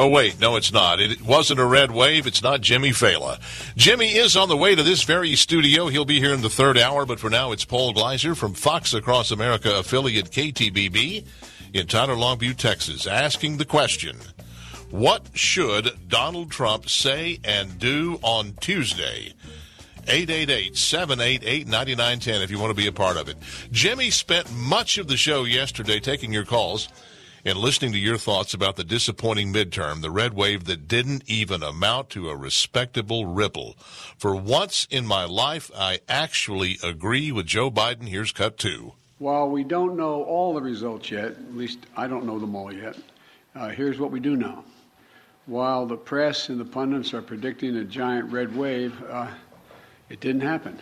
Oh, wait, no, it's not. It wasn't a red wave. It's not Jimmy Failla. Jimmy is on the way to this very studio. He'll be here in the third hour, but for now, it's Paul Gleiser from Fox Across America affiliate KTBB in Tyler, Longview, Texas, asking the question What should Donald Trump say and do on Tuesday? 888-788-9910 if you want to be a part of it. Jimmy spent much of the show yesterday taking your calls and listening to your thoughts about the disappointing midterm, the red wave that didn't even amount to a respectable ripple. For once in my life, I actually agree with Joe Biden. Here's cut two. While we don't know all the results yet, at least I don't know them all yet, uh, here's what we do know. While the press and the pundits are predicting a giant red wave, uh, it didn't happen.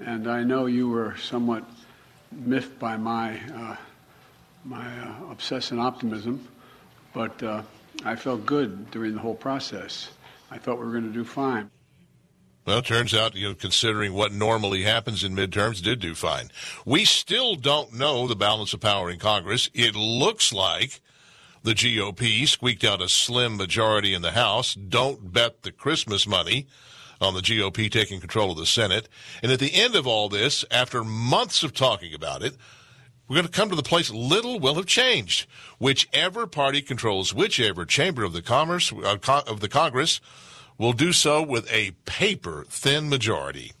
And I know you were somewhat miffed by my uh, my uh, obsessive optimism, but uh, I felt good during the whole process. I thought we were going to do fine. Well, turns out, you know, considering what normally happens in midterms, did do fine. We still don't know the balance of power in Congress. It looks like the GOP squeaked out a slim majority in the House. Don't bet the Christmas money on the GOP taking control of the Senate. And at the end of all this, after months of talking about it, we're going to come to the place little will have changed. Whichever party controls whichever chamber of the commerce uh, of the Congress will do so with a paper thin majority.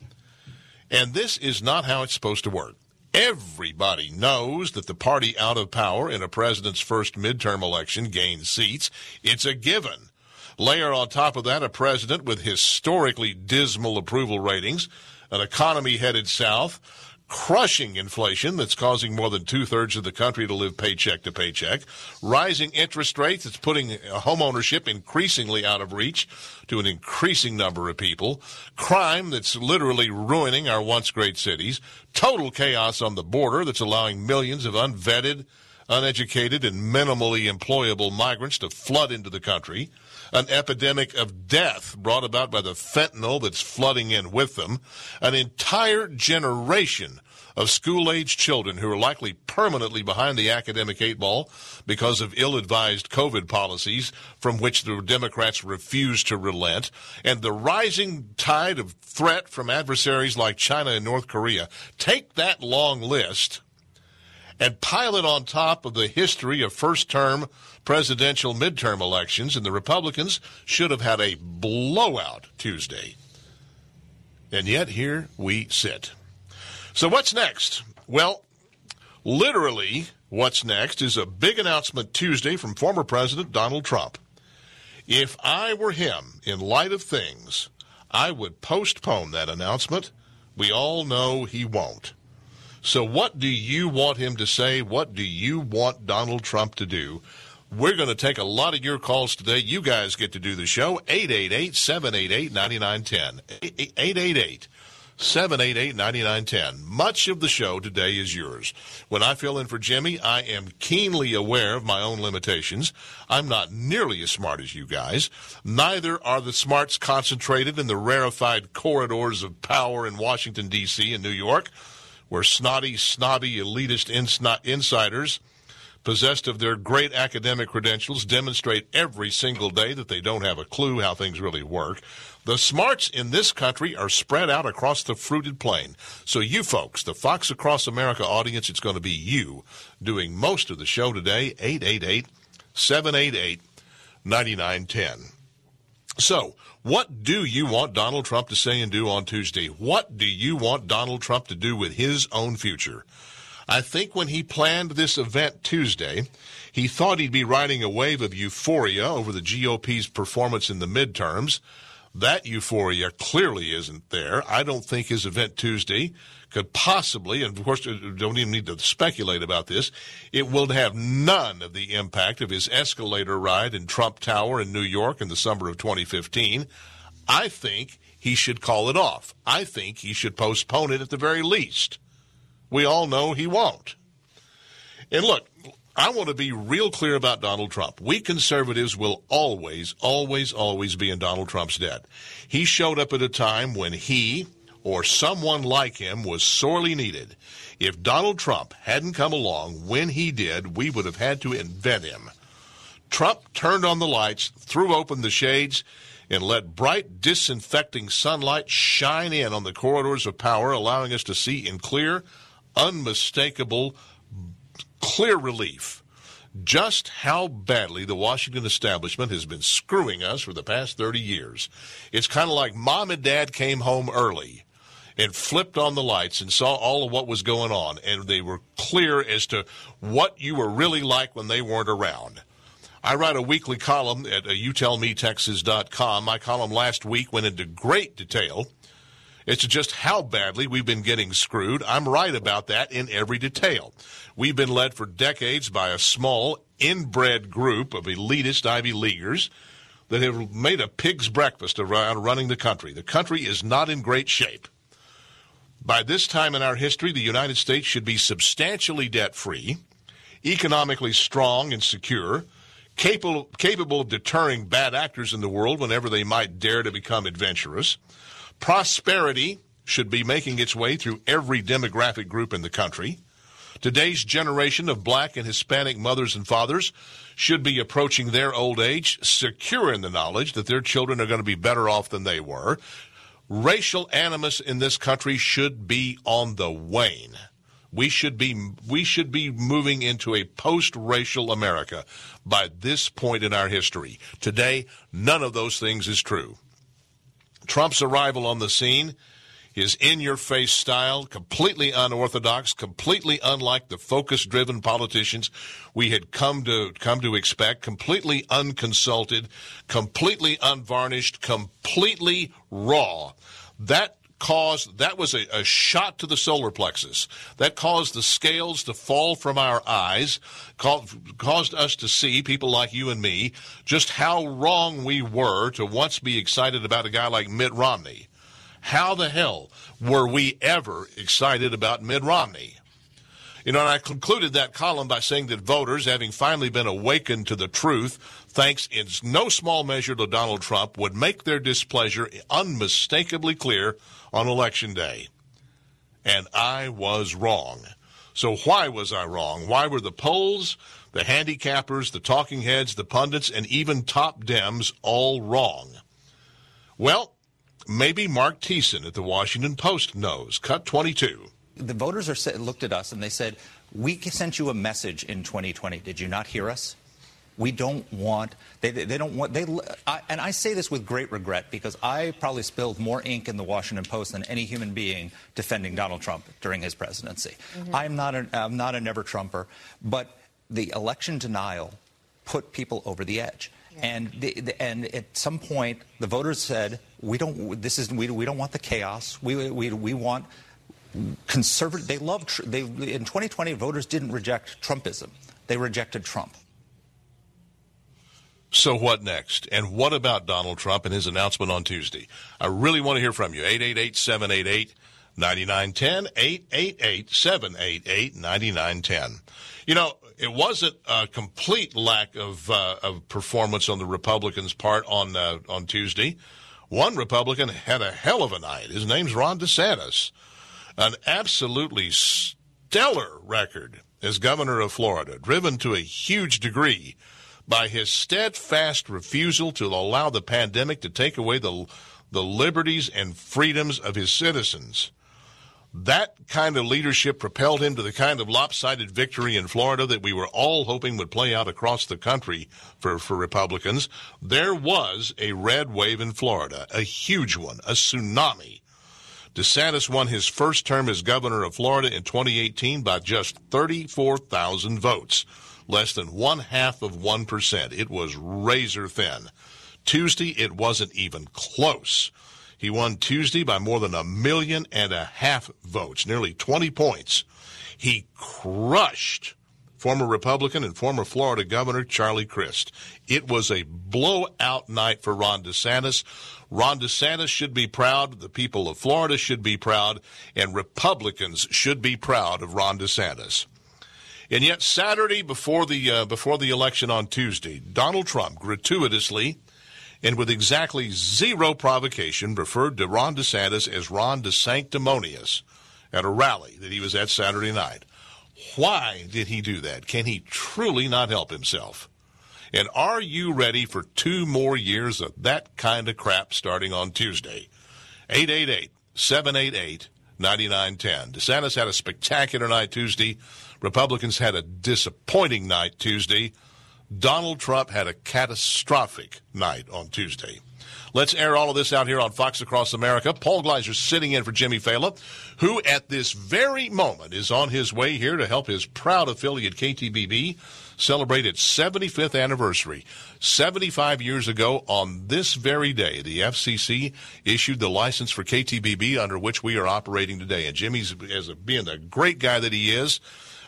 And this is not how it's supposed to work. Everybody knows that the party out of power in a president's first midterm election gains seats. It's a given. Layer on top of that a president with historically dismal approval ratings, an economy headed south, crushing inflation that's causing more than two thirds of the country to live paycheck to paycheck, rising interest rates that's putting homeownership increasingly out of reach to an increasing number of people, crime that's literally ruining our once great cities, total chaos on the border that's allowing millions of unvetted, uneducated, and minimally employable migrants to flood into the country an epidemic of death brought about by the fentanyl that's flooding in with them, an entire generation of school age children who are likely permanently behind the academic eight ball because of ill advised COVID policies from which the Democrats refuse to relent, and the rising tide of threat from adversaries like China and North Korea. Take that long list and pile it on top of the history of first term presidential midterm elections, and the Republicans should have had a blowout Tuesday. And yet here we sit. So what's next? Well, literally, what's next is a big announcement Tuesday from former President Donald Trump. If I were him, in light of things, I would postpone that announcement. We all know he won't. So, what do you want him to say? What do you want Donald Trump to do? We're going to take a lot of your calls today. You guys get to do the show. 888 788 9910. 888 788 9910. Much of the show today is yours. When I fill in for Jimmy, I am keenly aware of my own limitations. I'm not nearly as smart as you guys. Neither are the smarts concentrated in the rarefied corridors of power in Washington, D.C. and New York, where snotty, snobby, elitist insiders possessed of their great academic credentials, demonstrate every single day that they don't have a clue how things really work. The smarts in this country are spread out across the fruited plain. So, you folks, the Fox Across America audience, it's going to be you doing most of the show today. 888 788 9910. So, what do you want Donald Trump to say and do on Tuesday? What do you want Donald Trump to do with his own future? I think when he planned this event Tuesday, he thought he'd be riding a wave of euphoria over the GOP's performance in the midterms. That euphoria clearly isn't there. I don't think his event Tuesday could possibly, and of course, uh, don't even need to speculate about this, it will have none of the impact of his escalator ride in Trump Tower in New York in the summer of 2015. I think he should call it off. I think he should postpone it at the very least. We all know he won't. And look, I want to be real clear about Donald Trump. We conservatives will always, always, always be in Donald Trump's debt. He showed up at a time when he or someone like him was sorely needed. If Donald Trump hadn't come along when he did, we would have had to invent him. Trump turned on the lights, threw open the shades, and let bright, disinfecting sunlight shine in on the corridors of power, allowing us to see in clear, unmistakable, clear relief just how badly the Washington establishment has been screwing us for the past 30 years. It's kind of like mom and dad came home early and flipped on the lights and saw all of what was going on, and they were clear as to what you were really like when they weren't around. I write a weekly column at uh, youtellmetexas.com. My column last week went into great detail as to just how badly we've been getting screwed. I'm right about that in every detail. We've been led for decades by a small, inbred group of elitist Ivy Leaguers that have made a pig's breakfast around running the country. The country is not in great shape. By this time in our history, the United States should be substantially debt free, economically strong and secure, capable, capable of deterring bad actors in the world whenever they might dare to become adventurous. Prosperity should be making its way through every demographic group in the country. Today's generation of black and Hispanic mothers and fathers should be approaching their old age secure in the knowledge that their children are going to be better off than they were. Racial animus in this country should be on the wane. We should be we should be moving into a post-racial America by this point in our history. Today, none of those things is true. Trump's arrival on the scene, his in-your-face style, completely unorthodox, completely unlike the focus-driven politicians we had come to come to expect, completely unconsulted, completely unvarnished, completely raw. That caused that was a, a, shot to the solar plexus that caused the scales to fall from our eyes caused, caused us to see people like you and me just how wrong we were to once be excited about a guy like mitt romney how the hell were we ever excited about mitt romney you know, and I concluded that column by saying that voters, having finally been awakened to the truth, thanks in no small measure to Donald Trump, would make their displeasure unmistakably clear on Election Day. And I was wrong. So why was I wrong? Why were the polls, the handicappers, the talking heads, the pundits, and even top Dems all wrong? Well, maybe Marc Thiessen at the Washington Post knows. Cut 22 the voters are looked at us and they said, "We sent you a message in 2020. Did you not hear us?" We don't want. They, they don't want. They I, and I say this with great regret because I probably spilled more ink in the Washington Post than any human being defending Donald Trump during his presidency. Mm-hmm. I'm not a, I'm not a never Trumper, but the election denial put people over the edge. And the, the, and at some point, the voters said, "We don't. This is we, we don't want the chaos. We we we want conservative. They love. They in 2020, voters didn't reject Trumpism. They rejected Trump. So what next? And what about Donald Trump and his announcement on Tuesday? I really want to hear from you. 888-788-9910, 888-788-9910. You know, it wasn't a complete lack of, uh, of performance on the Republicans' part on, uh, on Tuesday. One Republican had a hell of a night. His name's Ron DeSantis an absolutely stellar record as governor of Florida, driven to a huge degree by his steadfast refusal to allow the pandemic to take away the, the liberties and freedoms of his citizens. That kind of leadership propelled him to the kind of lopsided victory in Florida that we were all hoping would play out across the country for, for Republicans. There was a red wave in Florida, a huge one, a tsunami DeSantis won his first term as governor of Florida in 2018 by just 34,000 votes, less than one half of 1%. It was razor thin. Tuesday, it wasn't even close. He won Tuesday by more than a million and a half votes, nearly 20 points. He crushed former Republican and former Florida Governor Charlie Crist. It was a blowout night for Ron DeSantis. Ron DeSantis should be proud. The people of Florida should be proud. And Republicans should be proud of Ron DeSantis. And yet, Saturday before the uh, before the election on Tuesday, Donald Trump gratuitously and with exactly zero provocation referred to Ron DeSantis as Ron DeSanctimonious at a rally that he was at Saturday night. Why did he do that? Can he truly not help himself? And are you ready for two more years of that kind of crap starting on Tuesday? 888 788 9910. DeSantis had a spectacular night Tuesday. Republicans had a disappointing night Tuesday. Donald Trump had a catastrophic night on Tuesday. Let's air all of this out here on Fox Across America. Paul Gleiser sitting in for Jimmy Failla, who at this very moment is on his way here to help his proud affiliate KTBB celebrate its 75th anniversary. 75 years ago on this very day, the FCC issued the license for KTBB under which we are operating today. And Jimmy's, as a, being the great guy that he is,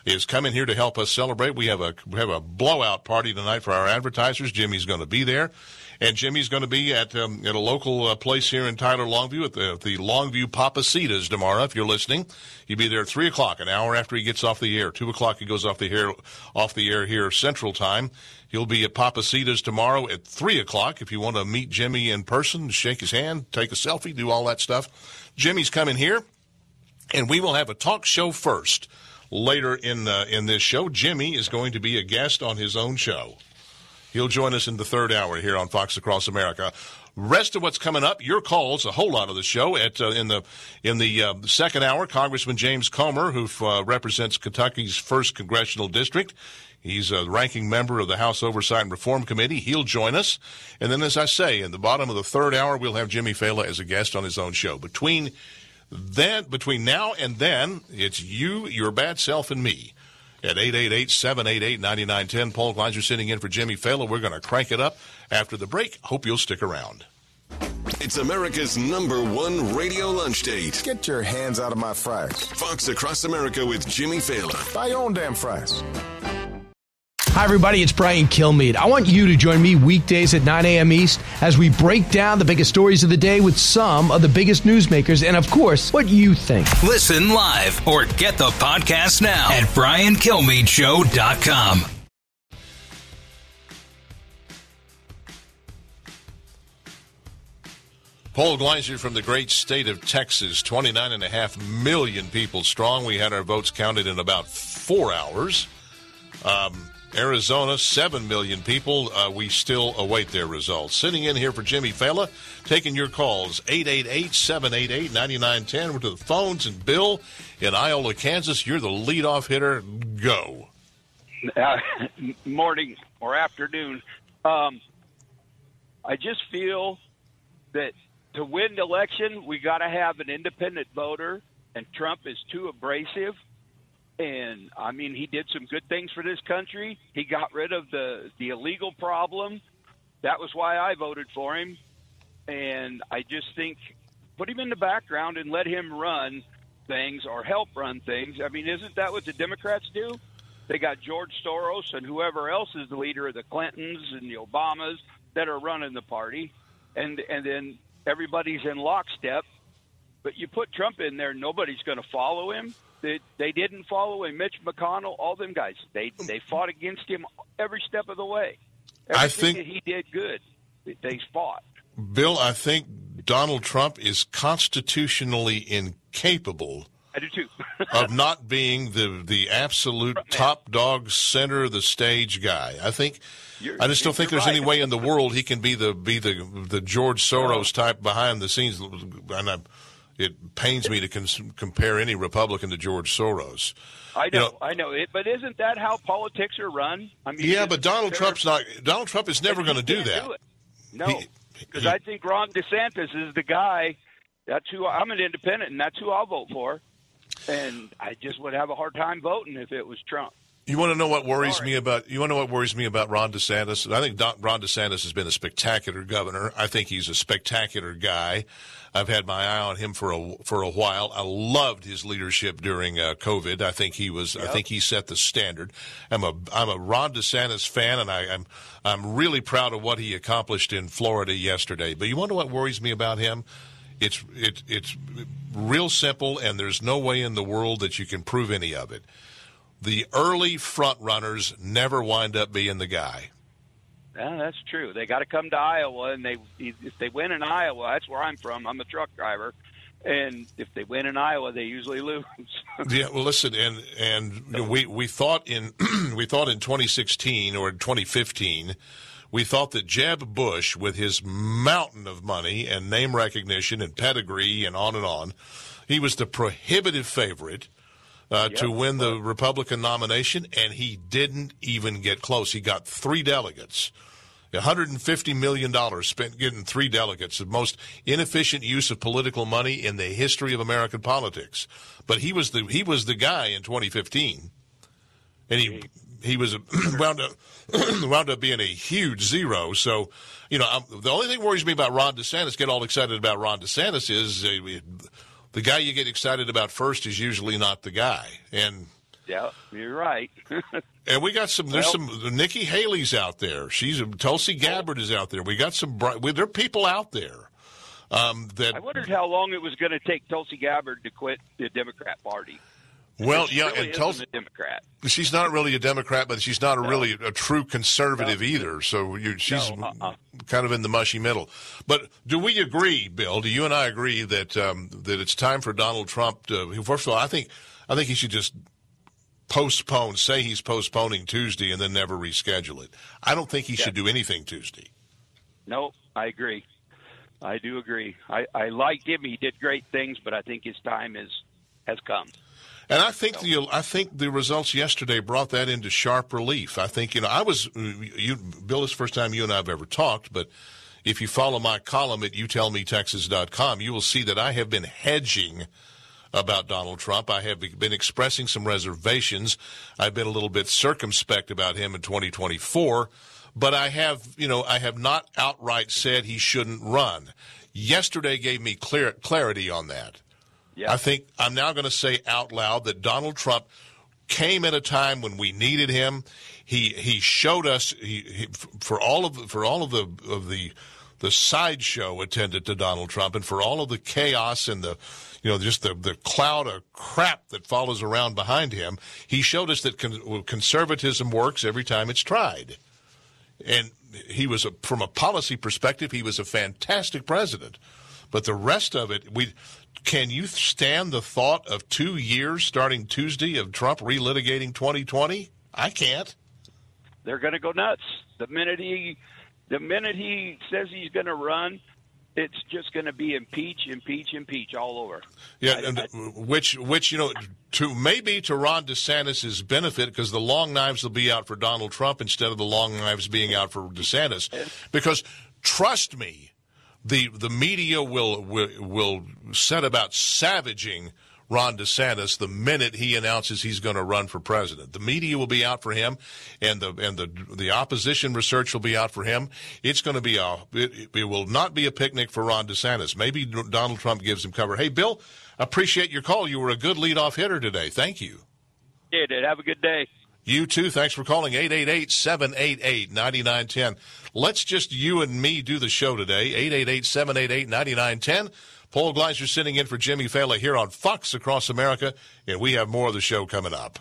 is coming here to help us celebrate. We have a we have a blowout party tonight for our advertisers. Jimmy's going to be there, and Jimmy's going to be at um, at a local uh, place here in Tyler Longview at the the Longview Pappasito's tomorrow. If you're listening, he'll be there at three o'clock, an hour after he gets off the air. Two o'clock he goes off the air off the air here Central Time. He'll be at Pappasito's tomorrow at three o'clock. If you want to meet Jimmy in person, shake his hand, take a selfie, do all that stuff. Jimmy's coming here, and we will have a talk show first later in uh, in this show. Jimmy is going to be a guest on his own show. He'll join us in the third hour here on Fox Across America. Rest of what's coming up, your calls, a whole lot of the show at uh, in the in the uh, second hour. Congressman James Comer, who uh, represents Kentucky's first congressional district. He's a ranking member of the House Oversight and Reform Committee. He'll join us. And then, as I say, in the bottom of the third hour, we'll have Jimmy Failla as a guest on his own show. Between then, between now and then, it's you, your bad self, and me at 888-788-9910. Paul Gleiser sitting in for Jimmy Failla. We're going to crank it up after the break. Hope you'll stick around. It's America's number one radio lunch date. Get your hands out of my fries. Fox Across America with Jimmy Failla. Buy your own damn fries. Hi, everybody. It's Brian Kilmeade. I want you to join me weekdays at 9 a.m. East as we break down the biggest stories of the day with some of the biggest newsmakers and, of course, what you think. Listen live or get the podcast now at BrianKilmeadShow.com. Paul Gleiser from the great state of Texas, 29.5 million people strong. We had our votes counted in about four hours. Um, Arizona, 7 million people. Uh, we still await their results. Sitting in here for Jimmy Failla, taking your calls, 888-788-9910. We're to the phones. And Bill in Iola, Kansas, you're the leadoff hitter. Go. Uh, morning or afternoon. Um, I just feel that to win the election, we got to have an independent voter, and Trump is too abrasive and I mean he did some good things for this country. He got rid of the the illegal problem. That was why I voted for him. And I just think put him in the background and let him run things or help run things. I mean, isn't that what the Democrats do? They got George Soros and whoever else is the leader of the Clintons and the Obamas that are running the party, and and then everybody's in lockstep. But you put Trump in there, nobody's going to follow him. They, they didn't follow him. Mitch McConnell, all them guys, they they fought against him every step of the way. Everything I think that he did good. They fought. Bill, I think Donald Trump is constitutionally incapable I do too. of not being the the absolute top dog center of the stage guy. I think You're- I just don't think there's any way in the world he can be the be the the George Soros type behind the scenes. And I, it pains me to cons- compare any Republican to George Soros. I You know, know- I know it, but isn't that how politics are run? I mean, Yeah, but Donald Trump's not. Donald Trump is never going to do that. it. No, because I think Ron DeSantis is the guy. That's who I'm an independent, and that's who I'll vote for. And I just would have a hard time voting if it was Trump. You want to know what worries me about? You want to know what worries me about Ron DeSantis? I think Don, Ron DeSantis has been a spectacular governor. I think he's a spectacular guy. I've had my eye on him for a for a while. I loved his leadership during uh, COVID. I think he was. Yep. I think he set the standard. I'm a I'm a Ron DeSantis fan, and I, I'm I'm really proud of what he accomplished in Florida yesterday. But you wonder what worries me about him? It's it, it's real simple, and there's no way in the world that you can prove any of it the early front runners never wind up being the guy. Yeah, that's true. They got to come to Iowa, and they if they win in Iowa, that's where I'm from. I'm a truck driver, and if they win in Iowa, they usually lose. yeah, well, listen, and and we we thought in we thought in 2016 or 2015. We thought that Jeb Bush, with his mountain of money and name recognition and pedigree and on and on, he was the prohibitive favorite uh, yep. to win the Republican nomination, and he didn't even get close. He got three delegates. $150 million spent getting three delegates, the most inefficient use of political money in the history of American politics. But he was the he was the guy in 2015, and he he was a, wound up wound up being a huge zero. So, you know, I'm, the only thing worries me about Ron DeSantis. Get all excited about Ron DeSantis is. Uh, the guy you get excited about first is usually not the guy. And yeah, you're right. and we got some. There's well, some. Nikki Haley's out there. She's Tulsi Gabbard is out there. We got some. Bright, there are people out there. Um, that I wondered how long it was going to take Tulsi Gabbard to quit the Democrat Party. Well, yeah, really and Tulsi, a Democrat. She's not really a Democrat, but she's not a no. really a true conservative no. either. So you, she's no, uh-uh. kind of in the mushy middle. But do we agree, Bill? Do you and I agree that um, that it's time for Donald Trump to? First of all, I think I think he should just postpone, say he's postponing Tuesday, and then never reschedule it. I don't think he yeah. should do anything Tuesday. No, I agree. I do agree. I, I like him. He did great things, but I think his time is has come. And I think the I think the results yesterday brought that into sharp relief. I think you know I was you Bill. It's the first time you and I have ever talked, but if you follow my column at youtellmetexas.com, you will see that I have been hedging about Donald Trump. I have been expressing some reservations. I've been a little bit circumspect about him in 2024, but I have, you know, I have not outright said he shouldn't run. Yesterday gave me clear clarity on that. I think I'm now going to say out loud that Donald Trump came at a time when we needed him. He he showed us he, he, for all of for all of the of the the sideshow attended to Donald Trump and for all of the chaos and the you know just the the cloud of crap that follows around behind him. He showed us that con- conservatism works every time it's tried. And he was a, from a policy perspective, he was a fantastic president. But the rest of it, we can you stand the thought of two years starting Tuesday of Trump relitigating 2020? I can't. They're going to go nuts the minute he the minute he says he's going to run. It's just going to be impeach, impeach, impeach all over. Yeah, I, I, which which you know to maybe to Ron DeSantis's benefit because the long knives will be out for Donald Trump instead of the long knives being out for DeSantis. Because trust me, the the media will will, will set about savaging Ron DeSantis the minute he announces he's going to run for president. The media will be out for him, and the and the the opposition research will be out for him. It's going to be a it, it will not be a picnic for Ron DeSantis. Maybe Donald Trump gives him cover. Hey, Bill, appreciate your call. You were a good leadoff hitter today. Thank you. Yeah, did. Have a good day. You too. Thanks for calling 888 788 9910. Let's just you and me do the show today. 888 788 9910. Paul Gleiser sitting in for Jimmy Failla here on Fox Across America, and we have more of the show coming up.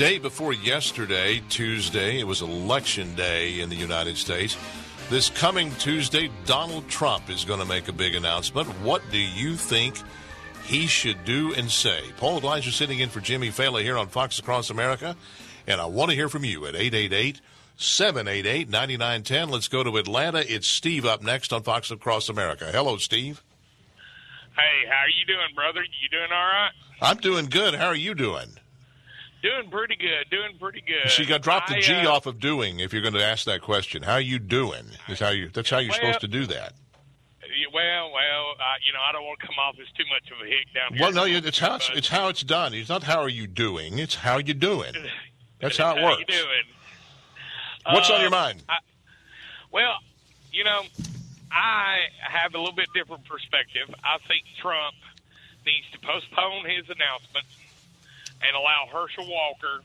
Day before yesterday, Tuesday, it was election day in the United States. This coming Tuesday, Donald Trump is going to make a big announcement. What do you think he should do and say? Paul Gleiser sitting in for Jimmy Failla here on Fox Across America, and I want to hear from you at 888 788 9910. Let's go to Atlanta. It's Steve up next on Fox Across America. Hello, Steve. Hey, how are you doing, brother? You doing all right? I'm doing good. How are you doing? Doing pretty good. Doing pretty good. So you got to drop the I, G uh, off of doing if you're going to ask that question. How you doing? Is how you. That's how you're Well- supposed to do that. Well, well, uh, you know, I don't want to come off as too much of a hick down here. Well, no, it's how it's, it's how it's done. It's not how are you doing. It's how you doing. That's how it How works. you doing? What's on Uh, your mind? I, well, you know, I have a little bit different perspective. I think Trump needs to postpone his announcement and allow Herschel Walker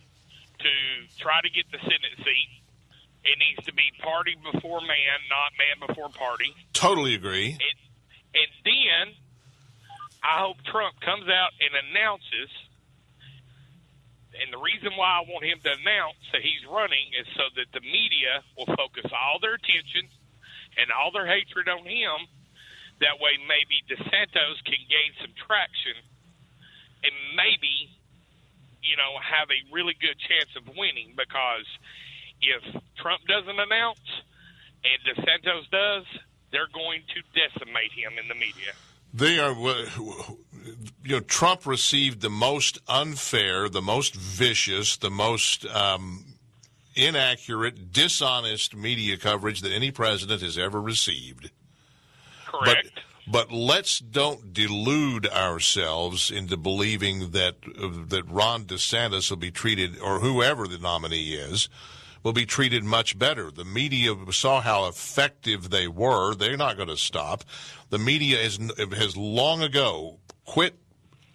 to try to get the Senate seat. It needs to be party before man, not man before party. Totally agree. And, and then I hope Trump comes out and announces. And the reason why I want him to announce that he's running is so that the media will focus all their attention and all their hatred on him. That way, maybe DeSantos can gain some traction and maybe, you know, have a really good chance of winning. Because if Trump doesn't announce and DeSantos does, they're going to decimate him in the media. They are, you know, Trump received the most unfair, the most vicious, the most um, inaccurate, dishonest media coverage that any president has ever received. Correct. But, but let's don't delude ourselves into believing that uh, that Ron DeSantis will be treated, or whoever the nominee is, will be treated much better. The media saw how effective they were. They're not going to stop. The media has has long ago quit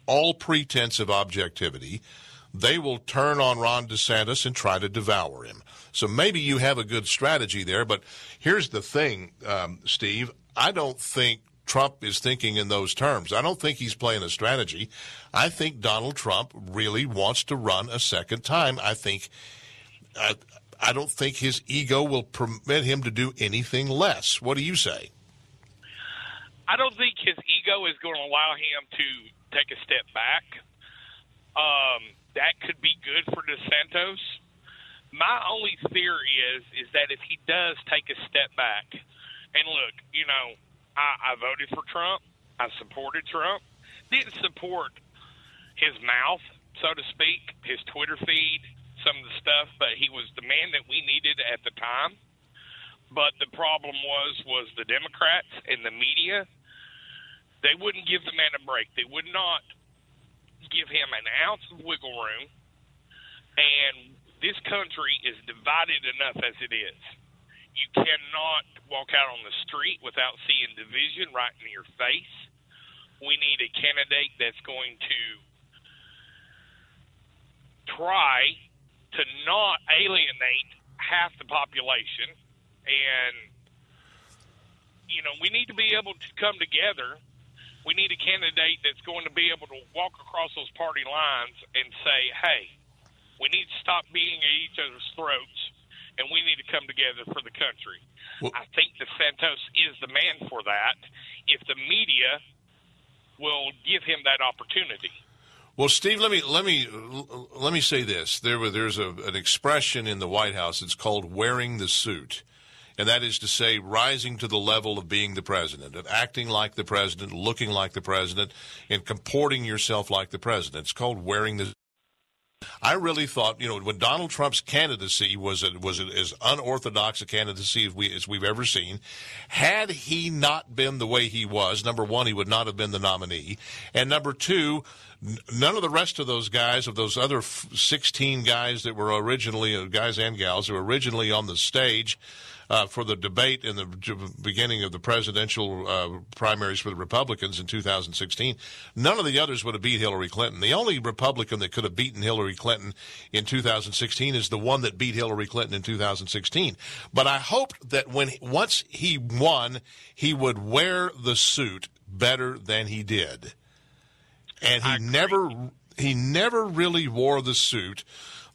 all pretense of objectivity. They will turn on Ron DeSantis and try to devour him. So maybe you have a good strategy there. But here's the thing, um, Steve. I don't think Trump is thinking in those terms. I don't think he's playing a strategy. I think Donald Trump really wants to run a second time. I think. I, I don't think his ego will permit him to do anything less. What do you say? I don't think his ego is going to allow him to take a step back. Um, that could be good for DeSantos. My only fear is is that if he does take a step back, and look, you know, I, I voted for Trump, I supported Trump, didn't support his mouth, so to speak, his Twitter feed, some of the stuff, but he was the man that we needed at the time. But the problem was was the Democrats and the media. They wouldn't give the man a break. They would not give him an ounce of wiggle room. And this country is divided enough as it is. You cannot walk out on the street without seeing division right in your face. We need a candidate that's going to try to not alienate half the population. And you know we need to be able to come together. We need a candidate that's going to be able to walk across those party lines and say hey we need to stop beating at each other's throats and we need to come together for the country Well- i think the santos is the man for that if the media will give him that opportunity Well, Steve, let me let me let me say this. There there's a, an expression in the White House. It's called wearing the suit, and that is to say, rising to the level of being the president, of acting like the president, looking like the president, and comporting yourself like the president. It's called wearing the. I really thought, you know, when Donald Trump's candidacy was a, was a, as unorthodox a candidacy as we as we've ever seen, had he not been the way he was, number one, he would not have been the nominee, and number two, none of the rest of those guys, of those other f- sixteen guys that were originally uh, guys and gals who were originally on the stage. Uh, for the debate in the beginning of the presidential uh, primaries for the Republicans in 2016, none of the others would have beat Hillary Clinton. The only Republican that could have beaten Hillary Clinton in 2016 is the one that beat Hillary Clinton in 2016. But I hoped that when once he won, he would wear the suit better than he did, and he never he never really wore the suit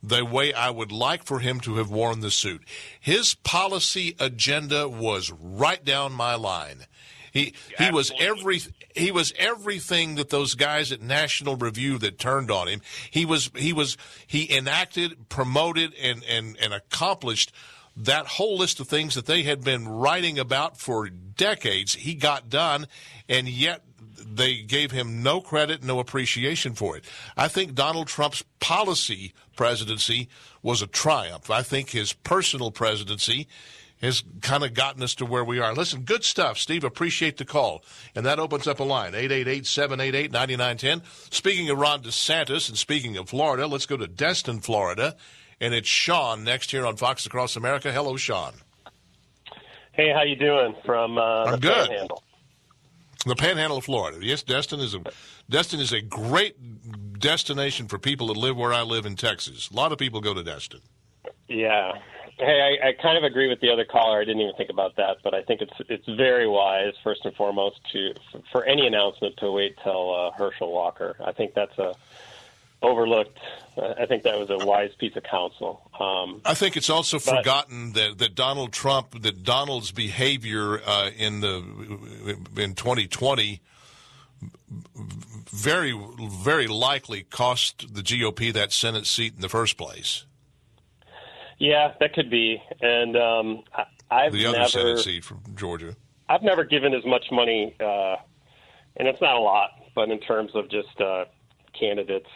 the way I would like for him to have worn the suit. His policy agenda was right down my line. He he was every he was everything that those guys at National Review that turned on him. He was he was he enacted, promoted, and and and accomplished that whole list of things that they had been writing about for decades. He got done, and yet they gave him no credit, no appreciation for it. I think Donald Trump's policy presidency was a triumph. I think his personal presidency has kind of gotten us to where we are. Listen, good stuff, Steve. Appreciate the call. And that opens up a line, 888-788-9910. Speaking of Ron DeSantis and speaking of Florida, let's go to Destin, Florida. And it's Sean next here on Fox Across America. Hello, Sean. Hey, how you doing from uh, I'm the good. Panhandle? The Panhandle of Florida. Yes, Destin is a Destin is a great destination for people that live where I live in Texas. A lot of people go to Destin. Yeah. Hey, I, I kind of agree with the other caller. I didn't even think about that, but I think it's it's very wise, first and foremost, to for any announcement to wait till uh, Herschel Walker. I think that's a overlooked. I think that was a wise piece of counsel. Um, I think it's also But- forgotten that, that Donald Trump, that Donald's behavior uh, in the in 2020 very very likely cost the GOP that Senate seat in the first place. yeah, that could be. And um, I've the other never Senate seat from Georgia. I've never given as much money, uh, and it's not a lot, but in terms of just uh, candidates,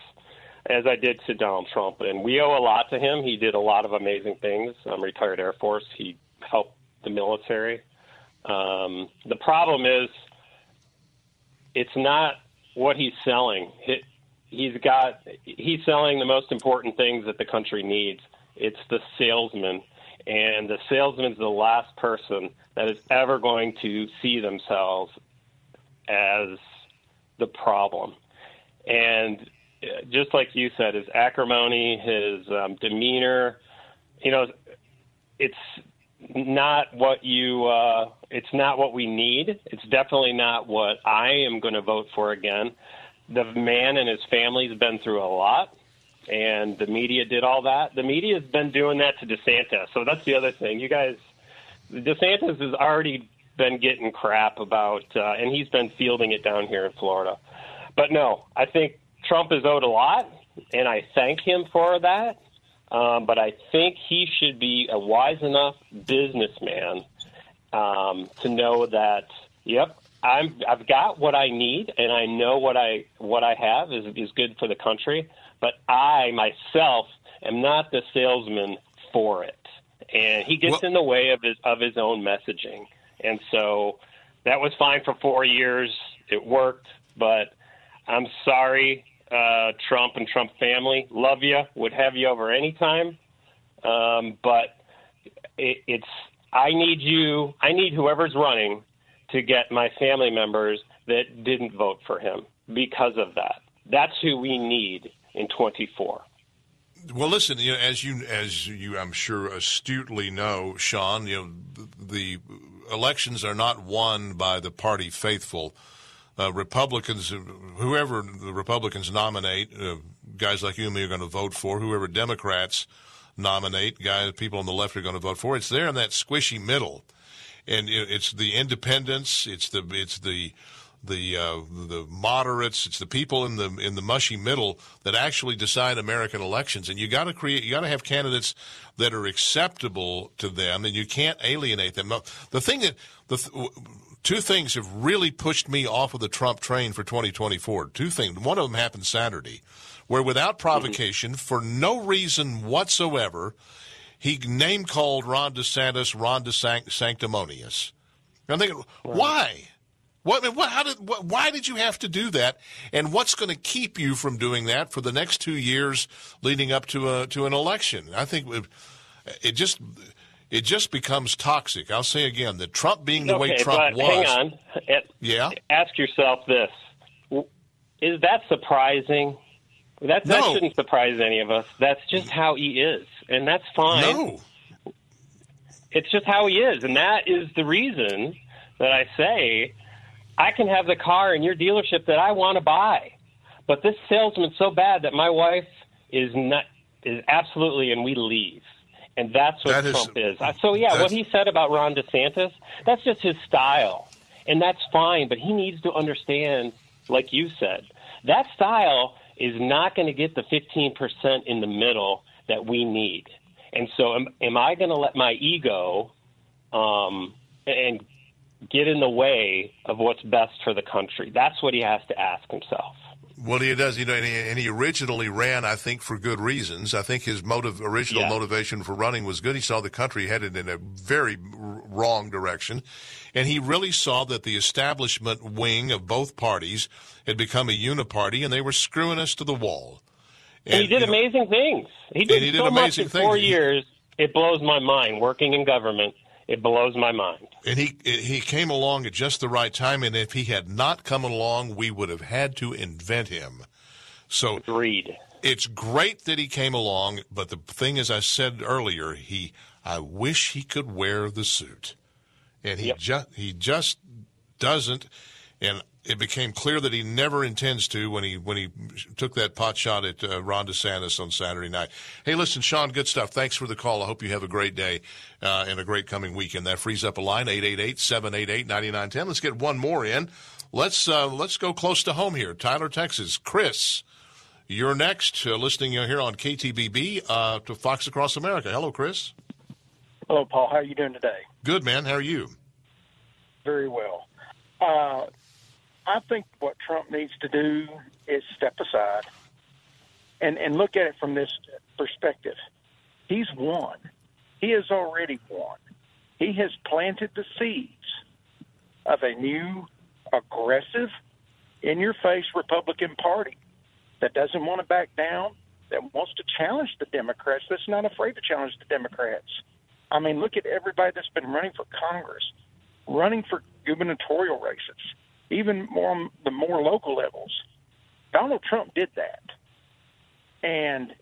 as I did to Donald Trump. And we owe a lot to him. He did a lot of amazing things. I'm retired Air Force. He helped the military. Um, the problem is, it's not what he's selling. He, he's got he's selling the most important things that the country needs. It's the salesman, and the salesman's the last person that is ever going to see themselves as the problem. And just like you said, his acrimony, his um, demeanor, you know, it's not what you uh it's not what we need. It's definitely not what i am going to vote for again. The man and his family's been through a lot and the media did all that. The media's been doing that to desantis. So that's the other thing. You guys desantis has already been getting crap about uh, and he's been fielding it down here in florida. But no i think trump is owed a lot and i thank him for that um, but I think he should be a wise enough businessman um, to know that, yep, I'm I've got what I need, and I know what I what I have is is good for the country. But I myself am not the salesman for it, and he gets in the way of his of his own messaging. And so that was fine for four years. It worked, but I'm sorry uh, Trump and Trump family. Love you. Would have you over anytime. Um, but it, it's I need you. I need whoever's running to get my family members that didn't vote for him because of that. That's who we need in 24. Well, listen, you know, as you as you I'm sure astutely know, Sean, you know, the elections are not won by the party faithful. Uh, Republicans, whoever the Republicans nominate, uh, guys like you and me are going to vote for. Whoever Democrats nominate, guys, people on the left are going to vote for. It's there in that squishy middle, and it, it's the independents, it's the it's the the uh, the moderates, it's the people in the in the mushy middle that actually decide American elections. And you got to create, you got to have candidates that are acceptable to them, and you can't alienate them. The thing that the two things have really pushed me off of the Trump train for 2024. Two things. One of them happened Saturday, where without mm-hmm. provocation, for no reason whatsoever, he name called Ron DeSantis Ron DeSanctimonious. And I'm thinking, why? What, what, how did, what, why did you have to do that? And what's going to keep you from doing that for the next two years leading up to a, to an election? I think it, it just it just becomes toxic. I'll say again that Trump being the way Okay, Trump but was. hang on. Yeah. Ask yourself this: Is that surprising? That that No. shouldn't surprise any of us. That's just how he is, and that's fine. No. It's just how he is, and that is the reason that I say I can have the car in your dealership that I want to buy, but this salesman's so bad that my wife is not is absolutely, and we leave. And that's what That is- Trump is. Uh, So yeah, what he said about Ron DeSantis, that's just his style, and that's fine. But he needs to understand, like you said, that style is not going to get the 15% in the middle that we need. And so, am, am I going to let my ego um, and get in the way of what's best for the country? That's what he has to ask himself. Well, he does, you know, and he, and he originally ran, I think, for good reasons. I think his motive, original Yeah. motivation for running was good. He saw the country headed in a very wrong direction, and he really saw that the establishment wing of both parties had become a uniparty, and they were screwing us to the wall. And, he did you know, amazing things. He did, And he did so much amazing in four years. It blows my mind. Working in government, it blows my mind. and he he came along at just the right time. And if he had not come along, we would have had to invent him. So agreed. It's great that he came along, but the thing, as I said earlier, he I wish he could wear the suit, and he just he just doesn't. And it became clear that he never intends to when he when he took that pot shot at uh, Ron DeSantis on Saturday night. Hey, listen, Sean, good stuff. Thanks for the call. I hope you have a great day uh, and a great coming weekend. That frees up a line 888-788-9910. Let's get one more in. Let's uh, let's go close to home here, Tyler, Texas. Chris, you're next. Uh, listening here on KTBB uh, to Fox Across America. Hello, Chris. Hello, Paul. How are you doing today? Good man. How are you? Very well. I think what Trump needs to do is step aside and, and look at it from this perspective. He's won. He has already won. He has planted the seeds of a new, aggressive, in your face Republican Party that doesn't want to back down, that wants to challenge the Democrats, that's not afraid to challenge the Democrats. I mean, look at everybody that's been running for Congress, running for gubernatorial races, even more on the more local levels. Donald Trump did that. And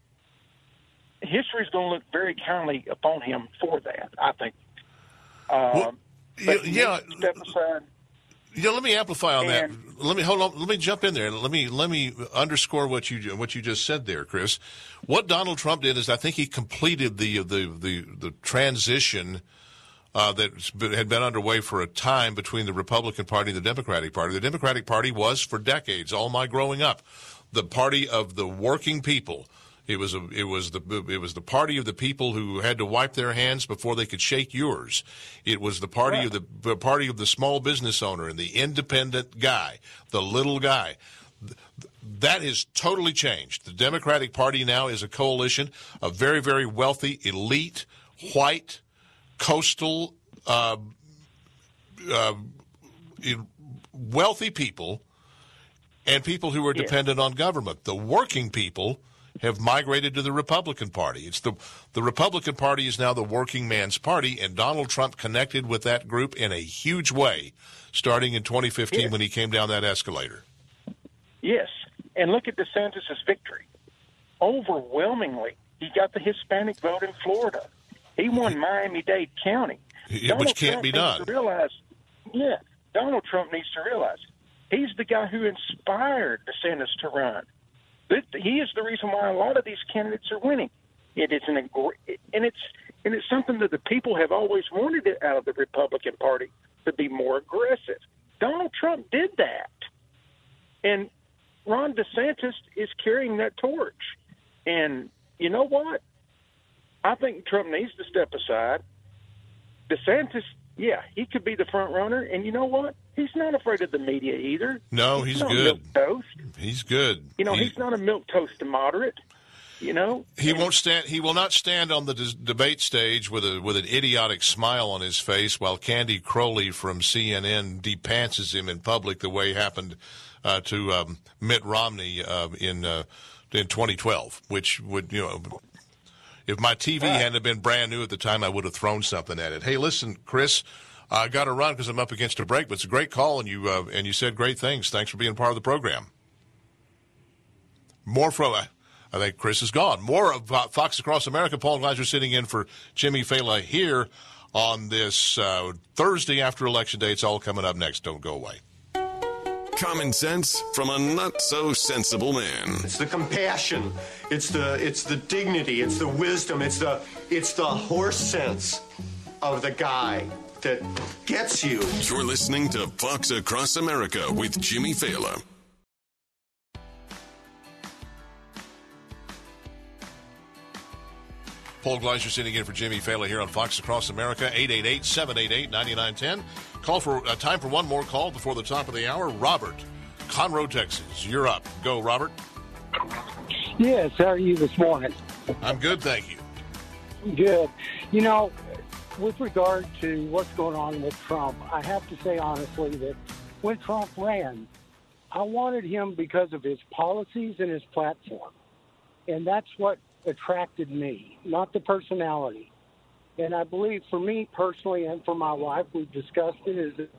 history is going to look very kindly upon him for that, I think. Um, yeah. step aside. Yeah, let me amplify on And- that. Let me hold on. Let me jump in there. Let me let me underscore what you what you just said there, Chris. What Donald Trump did is I think he completed the the the, the transition uh, that had been underway for a time between the Republican Party and the Democratic Party. The Democratic Party was for decades, all my growing up, the party of the working people. It was a, it was the it was the party of the people who had to wipe their hands before they could shake yours. It was the party of the, the party of the small business owner and the independent guy, the little guy. That has totally changed. The Democratic Party now is a coalition of very very wealthy, elite, white, coastal, uh, uh, wealthy people and people who are Yeah. dependent on government. The working people have migrated to the Republican Party. It's the the Republican Party is now the working man's party, and Donald Trump connected with that group in a huge way, starting in 2015 Yeah. when he came down that escalator. Yes, and look at DeSantis' victory. Overwhelmingly, he got the Hispanic vote in Florida. He won Miami-Dade County. Yeah, which can't be done. To realize, yeah, Donald Trump needs to realize he's the guy who inspired DeSantis to run. Th- He is the reason why a lot of these candidates are winning. It is an and it's and it's something that the people have always wanted it out of the Republican Party to be more aggressive. Donald Trump did that, and Ron DeSantis is carrying that torch. And you know what? I think Trump needs to step aside. DeSantis, yeah, he could be the front runner, and you know what? He's not afraid of the media either. No, he's not good. milquetoast. He's good. You know, He- he's not a milk toast moderate. You know, He won't stand. He will not stand on the dis- debate stage with a with an idiotic smile on his face while Candy Crowley from CNN depantses him in public the way happened uh, to um, Mitt Romney uh, in uh, in 2012. Which would you know, if my TV hadn't been brand new at the time, I would have thrown something at it. Hey, listen, Chris. I got to run because I'm up against a break, but it's a great call, and you uh, and you said great things. Thanks for being part of the program. More from, I I think Chris is gone. More of uh, Fox Across America. Paul Gleiser sitting in for Jimmy Failla here on this uh, Thursday after Election Day. It's all coming up next. Don't go away. Common sense from a not so sensible man. It's the compassion. It's the it's the dignity. It's the wisdom. It's the it's the horse sense of the guy that gets you. You're listening to Fox Across America with Jimmy Failla. Paul Gleiser sitting in for Jimmy Failla here on Fox Across America. 888-788-9910. Call for uh, time for one more call before the top of the hour. Robert, Conroe, Texas. You're up. Go, Robert. Yes, how are you this morning? I'm good, thank you. Good. You know, with regard to what's going on with Trump, I have to say honestly that when Trump ran, I wanted him because of his policies and his platform. And that's what attracted me, not the personality. And I believe for me personally and for my wife, we've discussed it, is that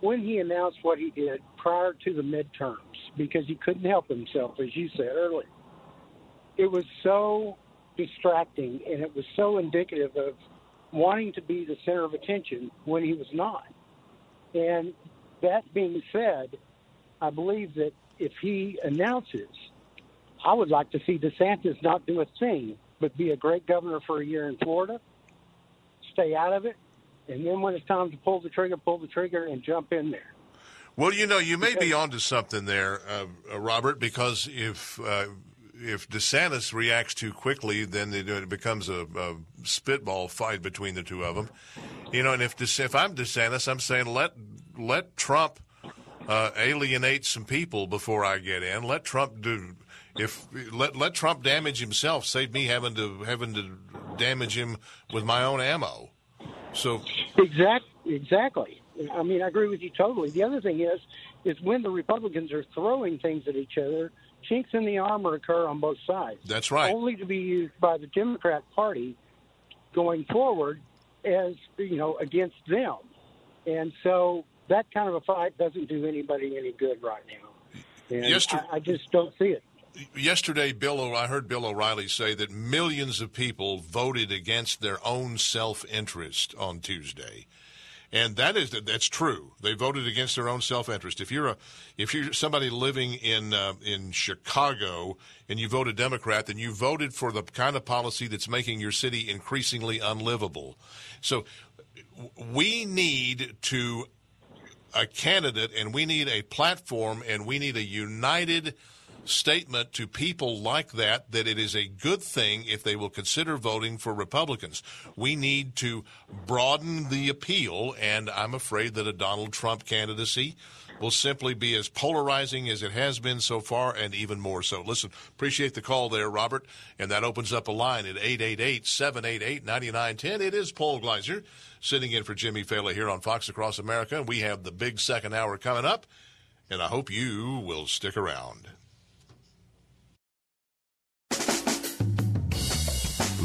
when he announced what he did prior to the midterms, because he couldn't help himself, as you said earlier, it was so distracting and it was so indicative of wanting to be the center of attention when he was not. And that being said, I believe that if he announces, I would like to see DeSantis not do a thing, but be a great governor for a year in Florida, stay out of it, and then when it's time to pull the trigger, pull the trigger and jump in there. Well, you know, you may be onto something there, uh, uh, Robert, because if uh, if DeSantis reacts too quickly, then it becomes a, a, spitball fight between the two of them. You know, and if if I'm DeSantis, I'm saying let let Trump uh, alienate some people before I get in. Let Trump do if let let Trump damage himself, save me having to having to damage him with my own ammo. So exactly, exactly. I mean, I agree with you totally. The other thing is, is when the Republicans are throwing things at each other, chinks in the armor occur on both sides. That's right. Only to be used by the Democrat Party going forward as you know against them, and so that kind of a fight doesn't do anybody any good right now. And Yesterday, I, I just don't see it. Yesterday, Bill, I heard Bill O'Reilly say that millions of people voted against their own self-interest on Tuesday and that is that's true. They voted against their own self-interest. If you're a if you're somebody living in uh, in Chicago and you voted Democrat, then you voted for the kind of policy that's making your city increasingly unlivable. So we need to a candidate and we need a platform and we need a united statement to people like that that it is a good thing if they will consider voting for Republicans. We need to broaden the appeal, and I'm afraid that a Donald Trump candidacy will simply be as polarizing as it has been so far and even more so. Listen, appreciate the call there, Robert, and that opens up a line at 888-788-9910. It is Paul Gleiser sitting in for Jimmy Failla here on Fox Across America, and we have the big second hour coming up, and I hope you will stick around.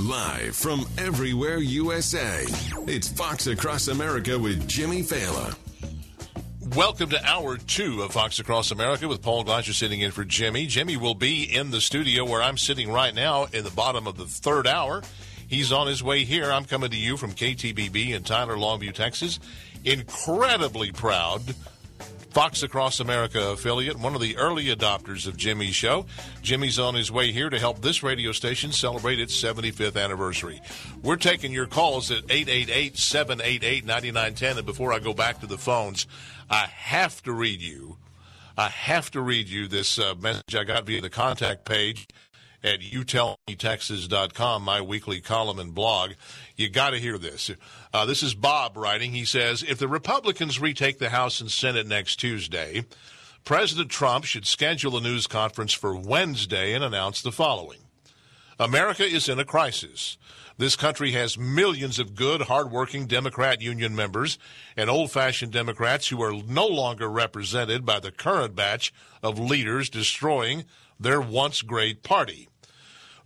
Live from everywhere USA, it's Fox Across America with Jimmy Failla. Welcome to hour two of Fox Across America with Paul Gleiser sitting in for Jimmy. Jimmy will be in the studio where I'm sitting right now in the bottom of the third hour. He's on his way here. I'm coming to you from KTBB in Tyler, Longview, Texas. Incredibly proud Fox Across America affiliate, one of the early adopters of Jimmy's show. Jimmy's on his way here to help this radio station celebrate its 75th anniversary. We're taking your calls at 888 788 9910. And before I go back to the phones, I have to read you. I have to read you this uh, message I got via the contact page at youtellmetexas.com, my weekly column and blog. You got to hear this. Uh, this is Bob writing. He says, if the Republicans retake the House and Senate next Tuesday, President Trump should schedule a news conference for Wednesday and announce the following. America is in a crisis. This country has millions of good, hardworking Democrat union members and old fashioned Democrats who are no longer represented by the current batch of leaders destroying their once great party.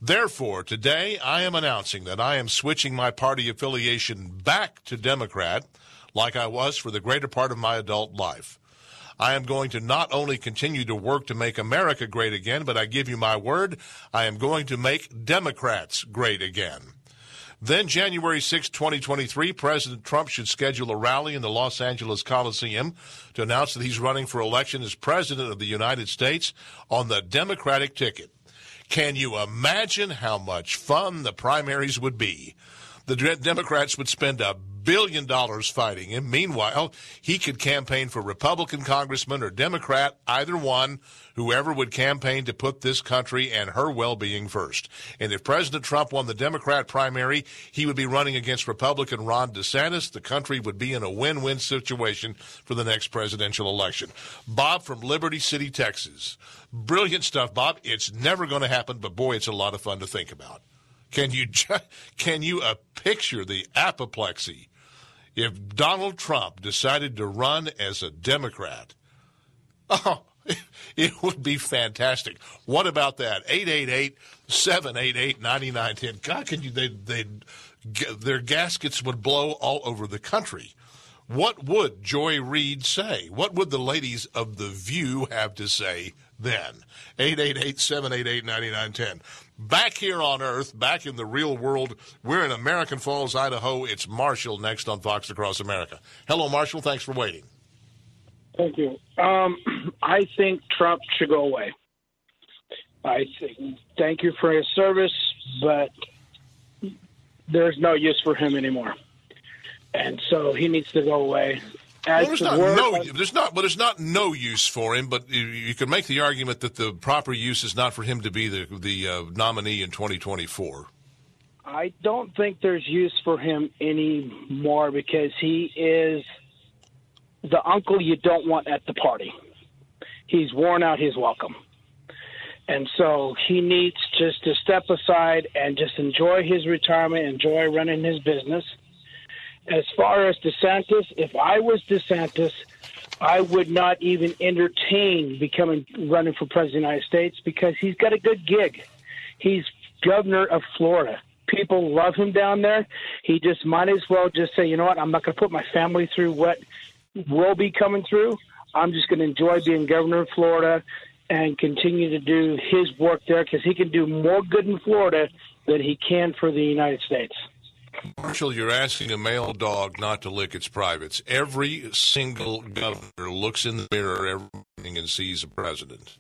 Therefore, today I am announcing that I am switching my party affiliation back to Democrat like I was for the greater part of my adult life. I am going to not only continue to work to make America great again, but I give you my word, I am going to make Democrats great again. Then, January 6, 2023, President Trump should schedule a rally in the Los Angeles Coliseum to announce that he's running for election as President of the United States on the Democratic ticket. Can you imagine how much fun the primaries would be? The Democrats would spend a billion dollars fighting him. Meanwhile, he could campaign for Republican congressman or Democrat, either one, whoever would campaign to put this country and her well-being first. And if President Trump won the Democrat primary, he would be running against Republican Ron DeSantis. The country would be in a win-win situation for the next presidential election. Bob from Liberty City, Texas. Brilliant stuff, Bob. It's never going to happen, but boy, it's a lot of fun to think about. Can you can you uh, picture the apoplexy if Donald Trump decided to run as a Democrat? Oh, it would be fantastic. What about that? 888-788-9910. God, can you they they their gaskets would blow all over the country. What would Joy Reid say? What would the ladies of The View have to say then? 888-788-9910. Back here on Earth, back in the real world, we're in American Falls, Idaho. It's Marshall next on Fox Across America. Hello, Marshall. Thanks for waiting. Thank you. Um, I think Trump should go away. I think, thank you for his service, but there's no use for him anymore. And so he needs to go away. Well, there's not no, there's not, but there's not no use for him. But you, you can make the argument that the proper use is not for him to be the the uh, nominee in 2024. I don't think there's use for him anymore because he is the uncle you don't want at the party. He's worn out his welcome. And so he needs just to step aside and just enjoy his retirement, enjoy running his business as far as DeSantis, if I was DeSantis, I would not even entertain becoming running for president of the United States because he's got a good gig. He's governor of Florida. People love him down there. He just might as well just say, you know what, I'm not going to put my family through what will be coming through. I'm just going to enjoy being governor of Florida and continue to do his work there because he can do more good in Florida than he can for the United States. Marshall, you're asking a male dog not to lick its privates. Every single governor looks in the mirror every morning and sees a president.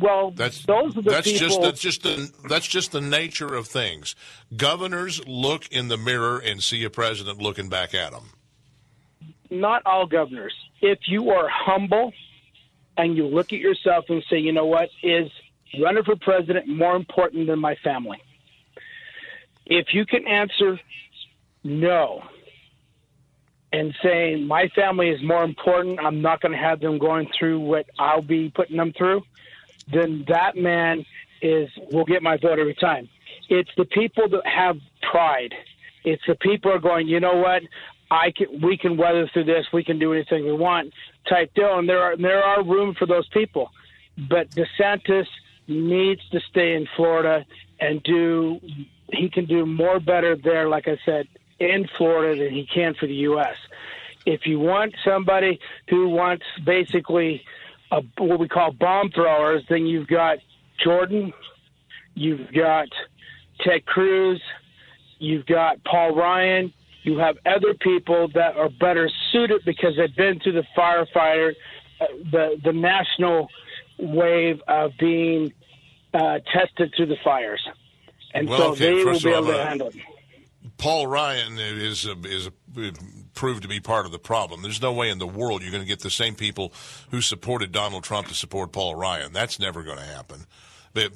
Well, that's those are the that's people. just that's just the that's just the nature of things. Governors look in the mirror and see a president looking back at them. Not all governors. If you are humble and you look at yourself and say, you know what, is running for president more important than my family? If you can answer no and saying my family is more important, I'm not going to have them going through what I'll be putting them through, then that man is will get my vote every time. It's the people that have pride. It's the people are going, you know what? I can, we can weather through this. We can do anything we want. Type deal, and there are there are room for those people. But DeSantis needs to stay in Florida and do he can do more better there, like I said, in Florida than he can for the U.S. If you want somebody who wants basically a, what we call bomb throwers, then you've got Jordan, you've got Ted Cruz, you've got Paul Ryan, you have other people that are better suited because they've been through the firefighter, uh, the the national wave of being uh, tested through the fires and well, so okay, they will be able all, to uh, handle it. Paul Ryan is is proved to be part of the problem. There's no way in the world you're going to get the same people who supported Donald Trump to support Paul Ryan. That's never going to happen. But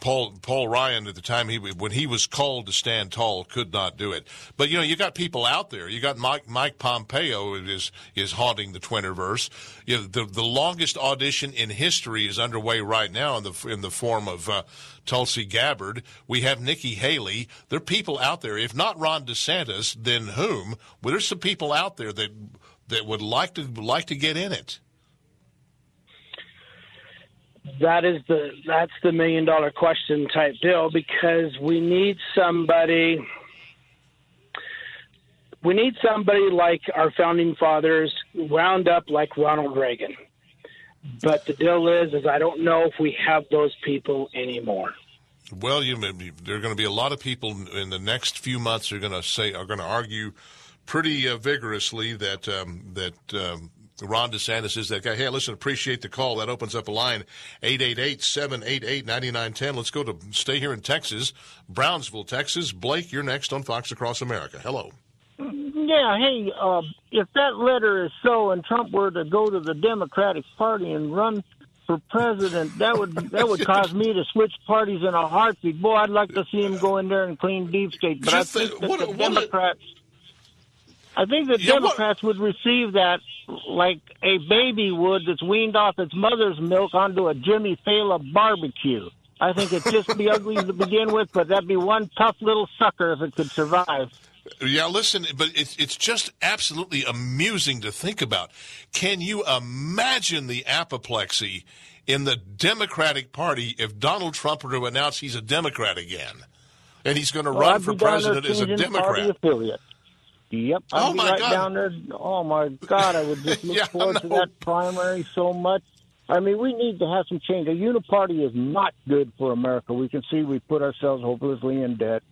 Paul Paul Ryan at the time he when he was called to stand tall could not do it. But you know you got people out there. You got Mike Mike Pompeo is is haunting the Twitterverse. You know, the the longest audition in history is underway right now in the in the form of uh, Tulsi Gabbard. We have Nikki Haley. There are people out there. If not Ron DeSantis, then whom? Well, there's some people out there that that would like to like to get in it. That is the that's the million dollar question type deal because we need somebody we need somebody like our founding fathers wound up like Ronald Reagan. But the deal is is I don't know if we have those people anymore. Well, you there are going to be a lot of people in the next few months are going to say are going to argue pretty uh, vigorously that um, that um, Ron DeSantis is that guy. Hey, listen, appreciate the call. That opens up a line 888-788-9910. Let's go to stay here in Texas, Brownsville, Texas. Blake, you're next on Fox Across America. Hello. Yeah, hey, uh, if that letter is so, and Trump were to go to the Democratic Party and run for president, that would that would cause me to switch parties in a heartbeat. Boy, I'd like to see him go in there and clean deep state. But Just I think the- that what- the what- Democrats, I think the Yeah, what- Democrats would receive that like a baby would that's weaned off its mother's milk onto a Jimmy Fallon barbecue. I think it'd just be ugly to begin with, but that'd be one tough little sucker if it could survive. Yeah, listen, but it's it's just absolutely amusing to think about. Can you imagine the apoplexy in the Democratic Party if Donald Trump were to announce he's a Democrat again, and he's going to Well, run for be down there president as a changing Party Democrat? affiliate. Yep. Oh, I'd Oh, be my right God. down there. Oh my God, I would just look Yeah, forward to that primary so much. I mean, we need to have some change. A uniparty is not good for America. We can see we put ourselves hopelessly in debt,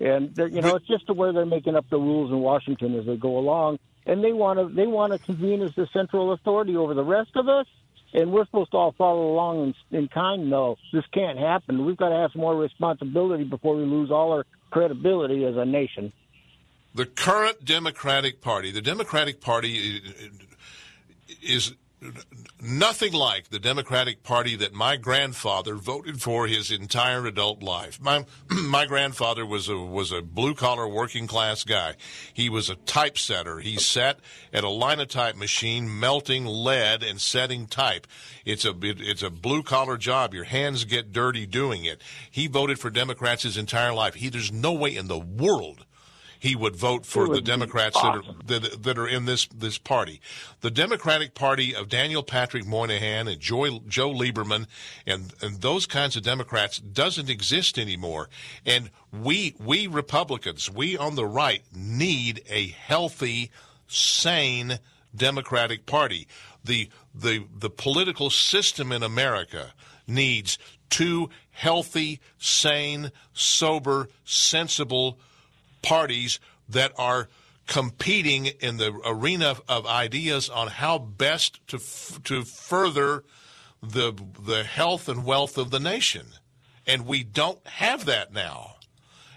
and you know it's just the way they're making up the rules in Washington as they go along, and they want to they want to convene as the central authority over the rest of us, and we're supposed to all follow along in, in kind. No, this can't happen. We've got to have some more responsibility before we lose all our credibility as a nation. The current Democratic Party, the Democratic Party is nothing like the Democratic Party that my grandfather voted for his entire adult life. My my grandfather was a was a blue collar working class guy. He was a typesetter. He sat at a linotype machine melting lead and setting type. It's a it, it's a blue collar job. Your hands get dirty doing it. He voted for Democrats his entire life. He there's no way in the world he would vote for would the Democrats that, are, that, that are in this this party. The Democratic Party of Daniel Patrick Moynihan and Joy, Joe Lieberman and and those kinds of Democrats doesn't exist anymore. And we we Republicans, we on the right need a healthy, sane Democratic Party. The the the political system in America needs two healthy, sane, sober, sensible parties that are competing in the arena of ideas on how best to f- to further the the health and wealth of the nation, and we don't have that now.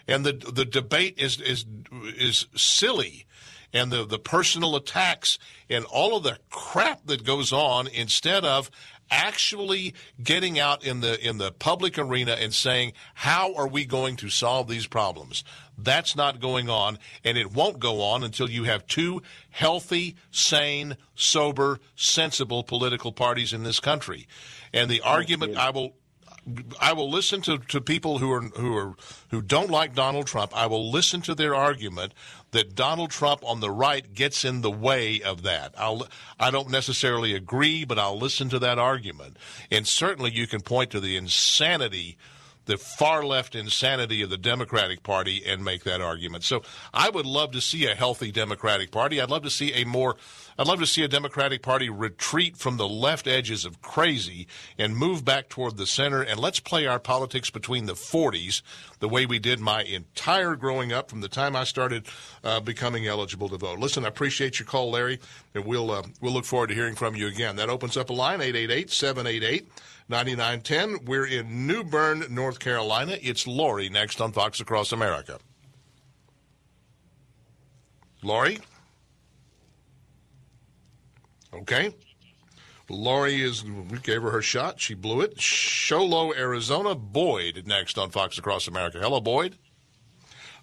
And the the debate is is is silly, and the the personal attacks and all of the crap that goes on instead of actually getting out in the in the public arena and saying how are we going to solve these problems that's not going on and it won't go on until you have two healthy sane sober sensible political parties in this country and the argument i will I will listen to, to people who are who are who don't like Donald Trump. I will listen to their argument that Donald Trump on the right gets in the way of that. I'll I don't necessarily agree, but I'll listen to that argument. And certainly you can point to the insanity the far left insanity of the Democratic Party and make that argument. So I would love to see a healthy Democratic Party. I'd love to see a more I'd love to see a Democratic Party retreat from the left edges of crazy and move back toward the center and let's play our politics between the 40s the way we did my entire growing up from the time I started uh, becoming eligible to vote. Listen, I appreciate your call, Larry, and we'll uh, we'll look forward to hearing from you again. That opens up a line 888-788 9910. We're in New Bern, North Carolina. It's Lori next on Fox Across America. Lori? Okay. Lori is, we gave her her shot. She blew it. Show Low, Arizona. Boyd next on Fox Across America. Hello, Boyd.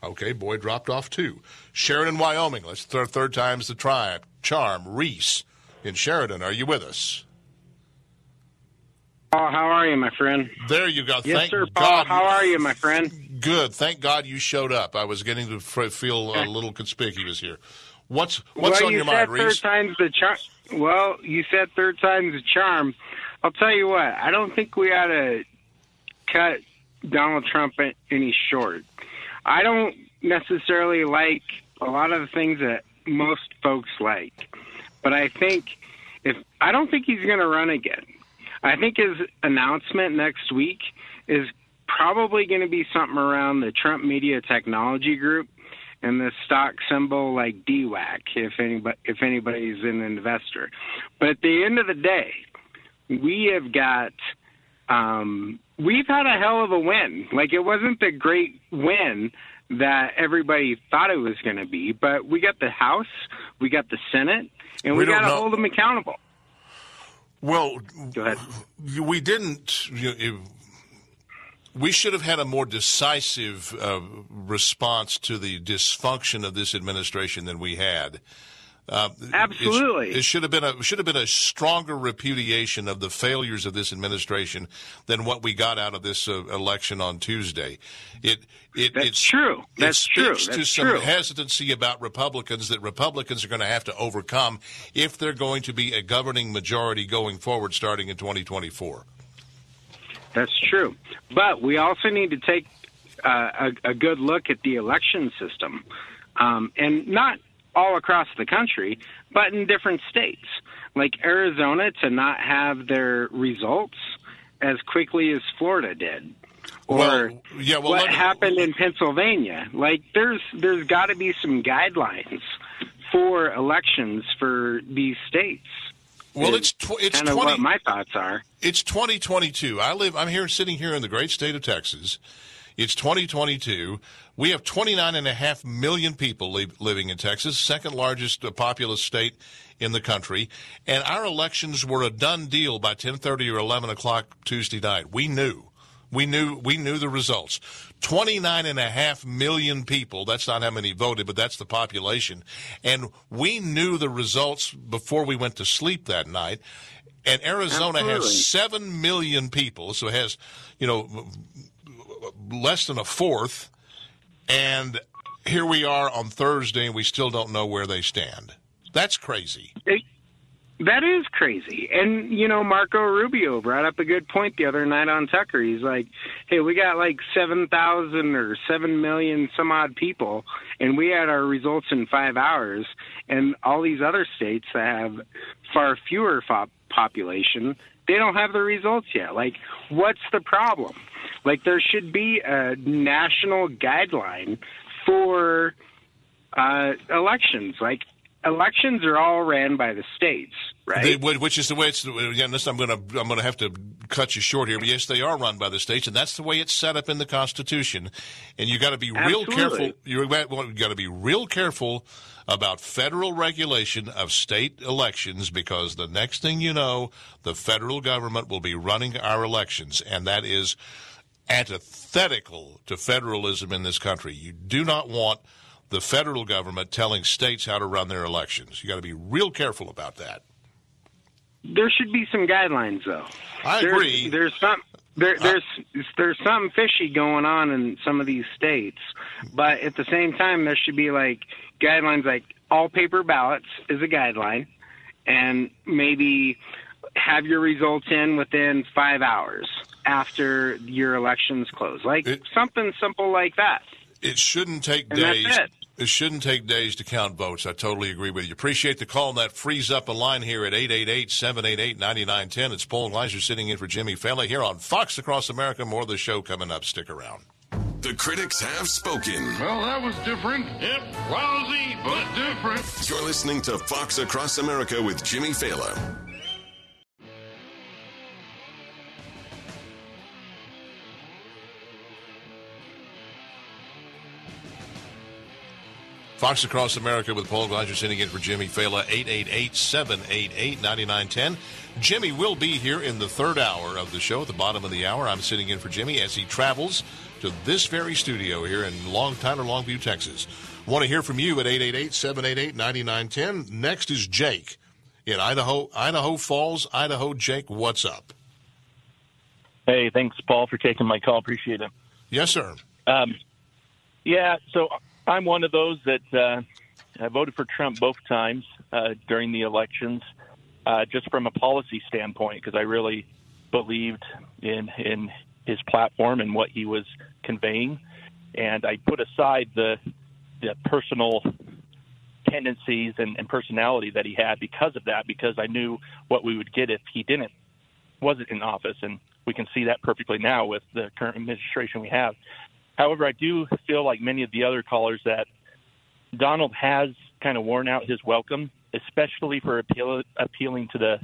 Okay, Boyd dropped off too. Sheridan, Wyoming. Let's third, third time's the try. Charm, Reese in Sheridan. Are you with us? Paul, how are you, my friend? There you go. Yes, Thank sir, Paul. God. How are you, my friend? Good. Thank God you showed up. I was getting to feel a little conspicuous here. What's what's well, on you your said mind, third time's the charm. Well, you said third time's the charm. I'll tell you what. I don't think we ought to cut Donald Trump any short. I don't necessarily like a lot of the things that most folks like, but I think if I don't think he's going to run again. I think his announcement next week is probably going to be something around the Trump Media Technology Group and the stock symbol like DWAC if anybody if anybody's an investor. But at the end of the day, we have got um, we've had a hell of a win. Like it wasn't the great win that everybody thought it was going to be, but we got the House, we got the Senate, and we, We got to hold them accountable. Well, we didn't. You know, we should have had a more decisive uh, response to the dysfunction of this administration than we had. Uh, Absolutely. it should have been a should have been a stronger repudiation of the failures of this administration than what we got out of this uh, election on Tuesday. It it That's it's true. That's it true. speaks to some true. hesitancy about Republicans that Republicans are going to have to overcome if they're going to be a governing majority going forward, starting in 2024. That's true. But we also need to take uh, a, a good look at the election system, um, and not all across the country, but in different states. Like Arizona, to not have their results as quickly as Florida did. Or Well, yeah, well, what me- happened in Pennsylvania? Like there's there's got to be some guidelines for elections for these states. Well, it's tw- it's kind of 20 what my thoughts are. It's 2022. I live. I'm here, sitting here in the great state of Texas. It's 2022. We have 29 and a half million people li- living in Texas, second largest uh, populous state in the country, and our elections were a done deal by 10:30 or 11 o'clock Tuesday night. We knew. We knew we knew the results. 29 and a half million people, that's not how many voted, but that's the population. And we knew the results before we went to sleep that night. And Arizona Absolutely. has 7 million people, so it has, you know, less than a fourth. And here we are on Thursday and we still don't know where they stand. That's crazy. That is crazy. And, you know, Marco Rubio brought up a good point the other night on Tucker. He's like, hey, we got like 7,000 or 7 million some odd people, and we had our results in five hours. And all these other states that have far fewer fo- population, they don't have the results yet. Like, what's the problem? Like, there should be a national guideline for uh, elections. Like, elections are all ran by the states, right? They, which is the way it's. Again, this I'm going to I'm going to have to cut you short here, but yes, they are run by the states, and that's the way it's set up in the Constitution. And you got to be real Absolutely. careful. You got to be real careful about federal regulation of state elections because the next thing you know, the federal government will be running our elections, and that is antithetical to federalism in this country. You do not want the federal government telling states how to run their elections. You got to be real careful about that. There should be some guidelines, though. I There's- agree. There's some. There, there's there's something fishy going on in some of these states, but at the same time, there should be like guidelines, like all paper ballots is a guideline, and maybe have your results in within five hours after your elections close, like something simple like that. It shouldn't take And days. it. It shouldn't take days to count votes. I totally agree with you. Appreciate the call, and that frees up a line here at 888-788-9910. It's Paul Gleiser sitting in for Jimmy Failla here on Fox Across America. More of the show coming up. Stick around. The critics have spoken. Well, that was different. Yep, lousy, but different. You're listening to Fox Across America with Jimmy Failla. Fox Across America with Paul Gleiser sitting in for Jimmy Failla, 888-788-9910. Jimmy will be here in the third hour of the show. At the bottom of the hour, I'm sitting in for Jimmy as he travels to this very studio here in Long Tyler, Longview, Texas. Want to hear from you at 888-788-9910. Next is Jake in Idaho, Idaho Falls, Idaho. Jake, what's up? Hey, thanks, Paul, for taking my call. Appreciate it. Yes, sir. Um, yeah, so I'm one of those that uh, I voted for Trump both times uh, during the elections, uh, just from a policy standpoint, because I really believed in in his platform and what he was conveying, and I put aside the the personal tendencies and, and personality that he had because of that, because I knew what we would get if he didn't wasn't in office, and we can see that perfectly now with the current administration we have. However, I do feel like many of the other callers that Donald has kind of worn out his welcome, especially for appeal, appealing to the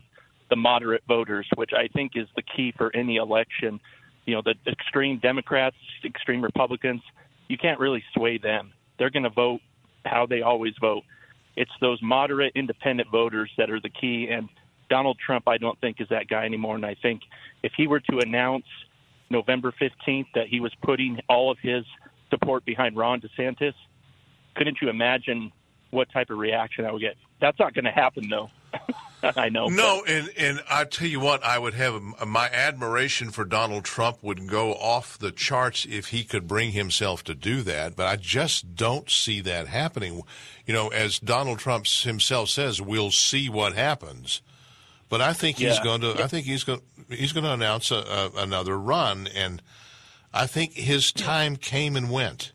the moderate voters, which I think is the key for any election. You know, the extreme Democrats, extreme Republicans, you can't really sway them. They're going to vote how they always vote. It's those moderate independent voters that are the key. And Donald Trump, I don't think, is that guy anymore. And I think if he were to announce November 15th that he was putting all of his support behind Ron DeSantis, couldn't you imagine what type of reaction I would get? That's not going to happen, though. I know. No, and and I tell you what, I would have my admiration for Donald Trump would go off the charts if he could bring himself to do that. But I just don't see that happening. You know, as Donald Trump himself says, we'll see what happens. But I think he's Yeah. going to. I think he's going. He's going to announce a, a, another run, and I think his time came and went.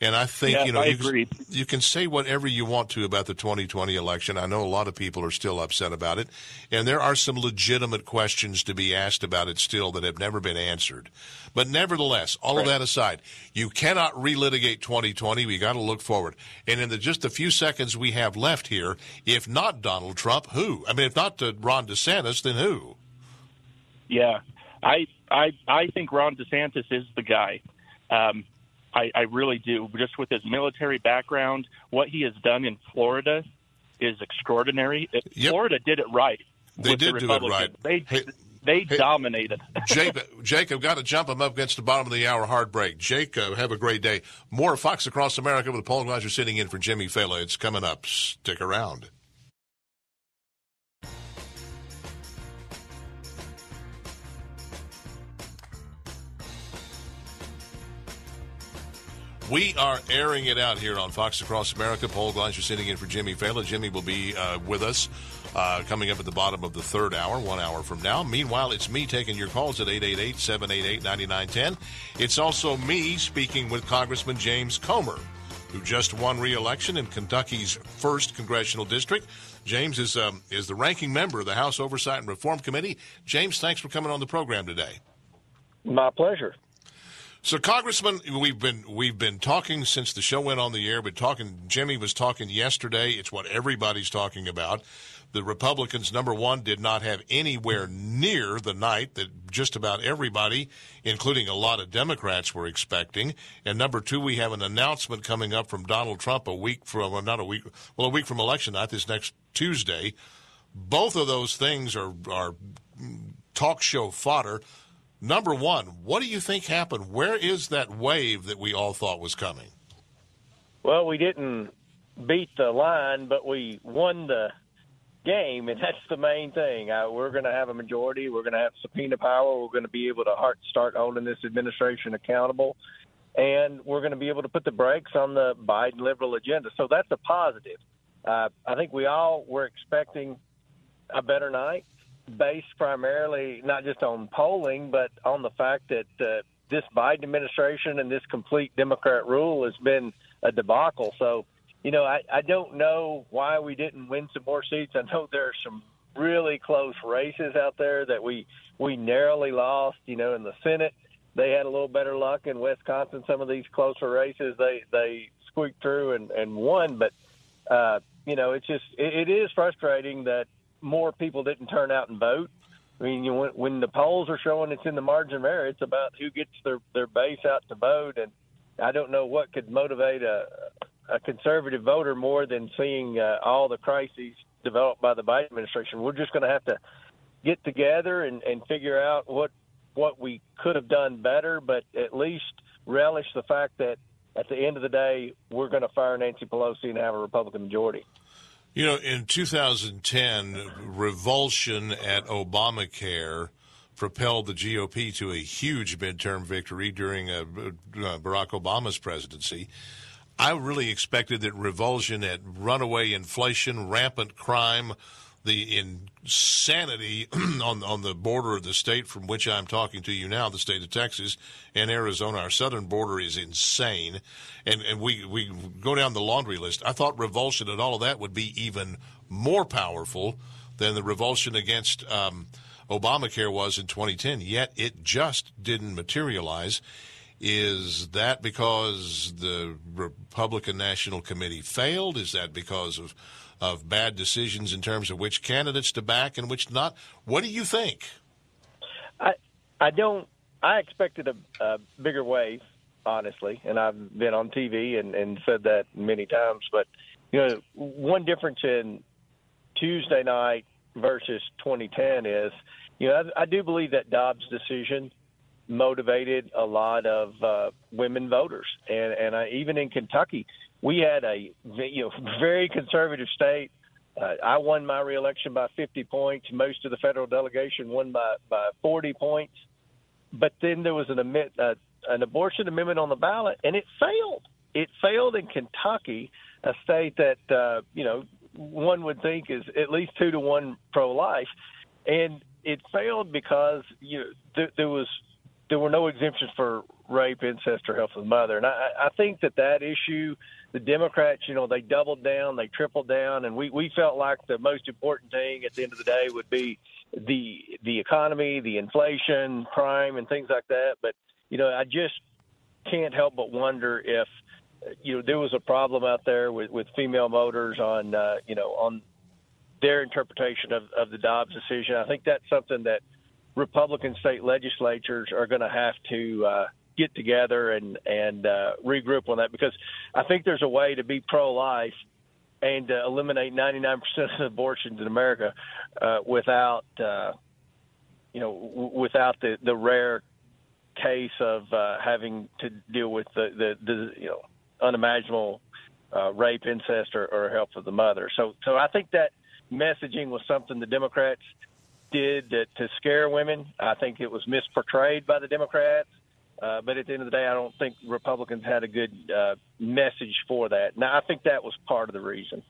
And I think Yeah, you know you, agree. you can say whatever you want to about the 2020 election. I know a lot of people are still upset about it, and there are some legitimate questions to be asked about it still that have never been answered. But nevertheless, all of that aside, you cannot relitigate 2020. We got to look forward. And in the just the few seconds we have left here, if not Donald Trump, who? I mean, if not uh, Ron DeSantis, then who? Yeah, I I I think Ron DeSantis is the guy. Um, I, I really do. Just with his military background, what he has done in Florida is extraordinary. It- Florida did it right. They with the did do it right. They they dominated. Jacob, Jacob got to jump him up against the bottom of the hour hard break. Jacob, have a great day. More Fox Across America with Paul Gleiser sitting in for Jimmy Failla. It's coming up. Stick around. We are airing it out here on Fox Across America. Paul Gleiser sitting in for Jimmy Failla. Jimmy will be uh, with us uh, coming up at the bottom of the third hour, one hour from now. Meanwhile, it's me taking your calls at 888 788 9910. It's also me speaking with Congressman James Comer, who just won re election in Kentucky's first congressional district. James is, um, is the ranking member of the House Oversight and Reform Committee. James, thanks for coming on the program today. My pleasure. So, Congressman, we've been we've been talking since the show went on the air. But talking, Jimmy was talking yesterday. It's what everybody's talking about. The Republicans, number one, did not have anywhere near the night that just about everybody, including a lot of Democrats, were expecting. And number two, we have an announcement coming up from Donald Trump a week from well, not a week, well, a week from election night, this next Tuesday. Both of those things are are talk show fodder. Number one, what do you think happened? Where is that wave that we all thought was coming? Well, we didn't beat the line, but we won the game, and that's the main thing. Uh, we're going to have a majority. We're going to have subpoena power. We're going to be able to heart, start holding this administration accountable, and we're going to be able to put the brakes on the Biden liberal agenda. So that's a positive. Uh, I think we all were expecting a better night, based primarily not just on polling, but on the fact that uh, this Biden administration and this complete Democrat rule has been a debacle. So, you know, I, I don't know why we didn't win some more seats. I know there are some really close races out there that we we narrowly lost. You know, in the Senate, they had a little better luck in Wisconsin. Some of these closer races, they they squeaked through and and won. But uh, you know, it's just it, it is frustrating that more people didn't turn out and vote. I mean, you, when, when the polls are showing it's in the margin of error, it's about who gets their their base out to vote, and I don't know what could motivate a a conservative voter more than seeing uh, all the crises developed by the Biden administration. We're just going to have to get together and, and figure out what what we could have done better, but at least relish the fact that at the end of the day, we're going to fire Nancy Pelosi and have a Republican majority. You know, in 2010, revulsion at Obamacare propelled the GOP to a huge midterm victory during uh, uh, Barack Obama's presidency. I really expected that revulsion at runaway inflation, rampant crime, the insanity on on the border of the state from which I'm talking to you now, the state of Texas and Arizona, our southern border is insane, and and we we go down the laundry list. I thought revulsion and all of that would be even more powerful than the revulsion against um, Obamacare was in 2010. Yet it just didn't materialize. Is that because the Republican National Committee failed? Is that because of of bad decisions in terms of which candidates to back and which not? What do you think? I I don't. I expected a, a bigger wave, honestly, and I've been on TV and, and said that many times. But you know, one difference in Tuesday night versus 2010 is, you know, I, I do believe that Dobbs' decision motivated a lot of uh, women voters, and and I, even in Kentucky, we had a you know very conservative state. Uh, I won my reelection by 50 points. Most of the federal delegation won by by 40 points, but then there was an uh, an abortion amendment on the ballot, and it failed. It failed in Kentucky, a state that uh, you know one would think is at least two to one pro-life, and it failed because you know th- there was there were no exemptions for rape, incest, or health of the mother. And I, I think that that issue, the Democrats, you know, they doubled down, they tripled down, and we we felt like the most important thing at the end of the day would be the the economy, the inflation, crime, and things like that. But you know, I just can't help but wonder if you know there was a problem out there with with female voters on uh, you know on their interpretation of, of the Dobbs decision. I think that's something that Republican state legislatures are going to have to uh, get together and and uh, regroup on that because I think there's a way to be pro-life and uh, eliminate 99% of abortions in America uh, without uh, you know w- without the the rare case of uh, having to deal with the, the, the you know unimaginable uh, rape, incest, or, or health of the mother. So, so I think that messaging was something the Democrats did to, to scare women. I think it was misportrayed by the Democrats. Uh, but at the end of the day, I don't think Republicans had a good uh, message for that. Now, I think that was part of the reason.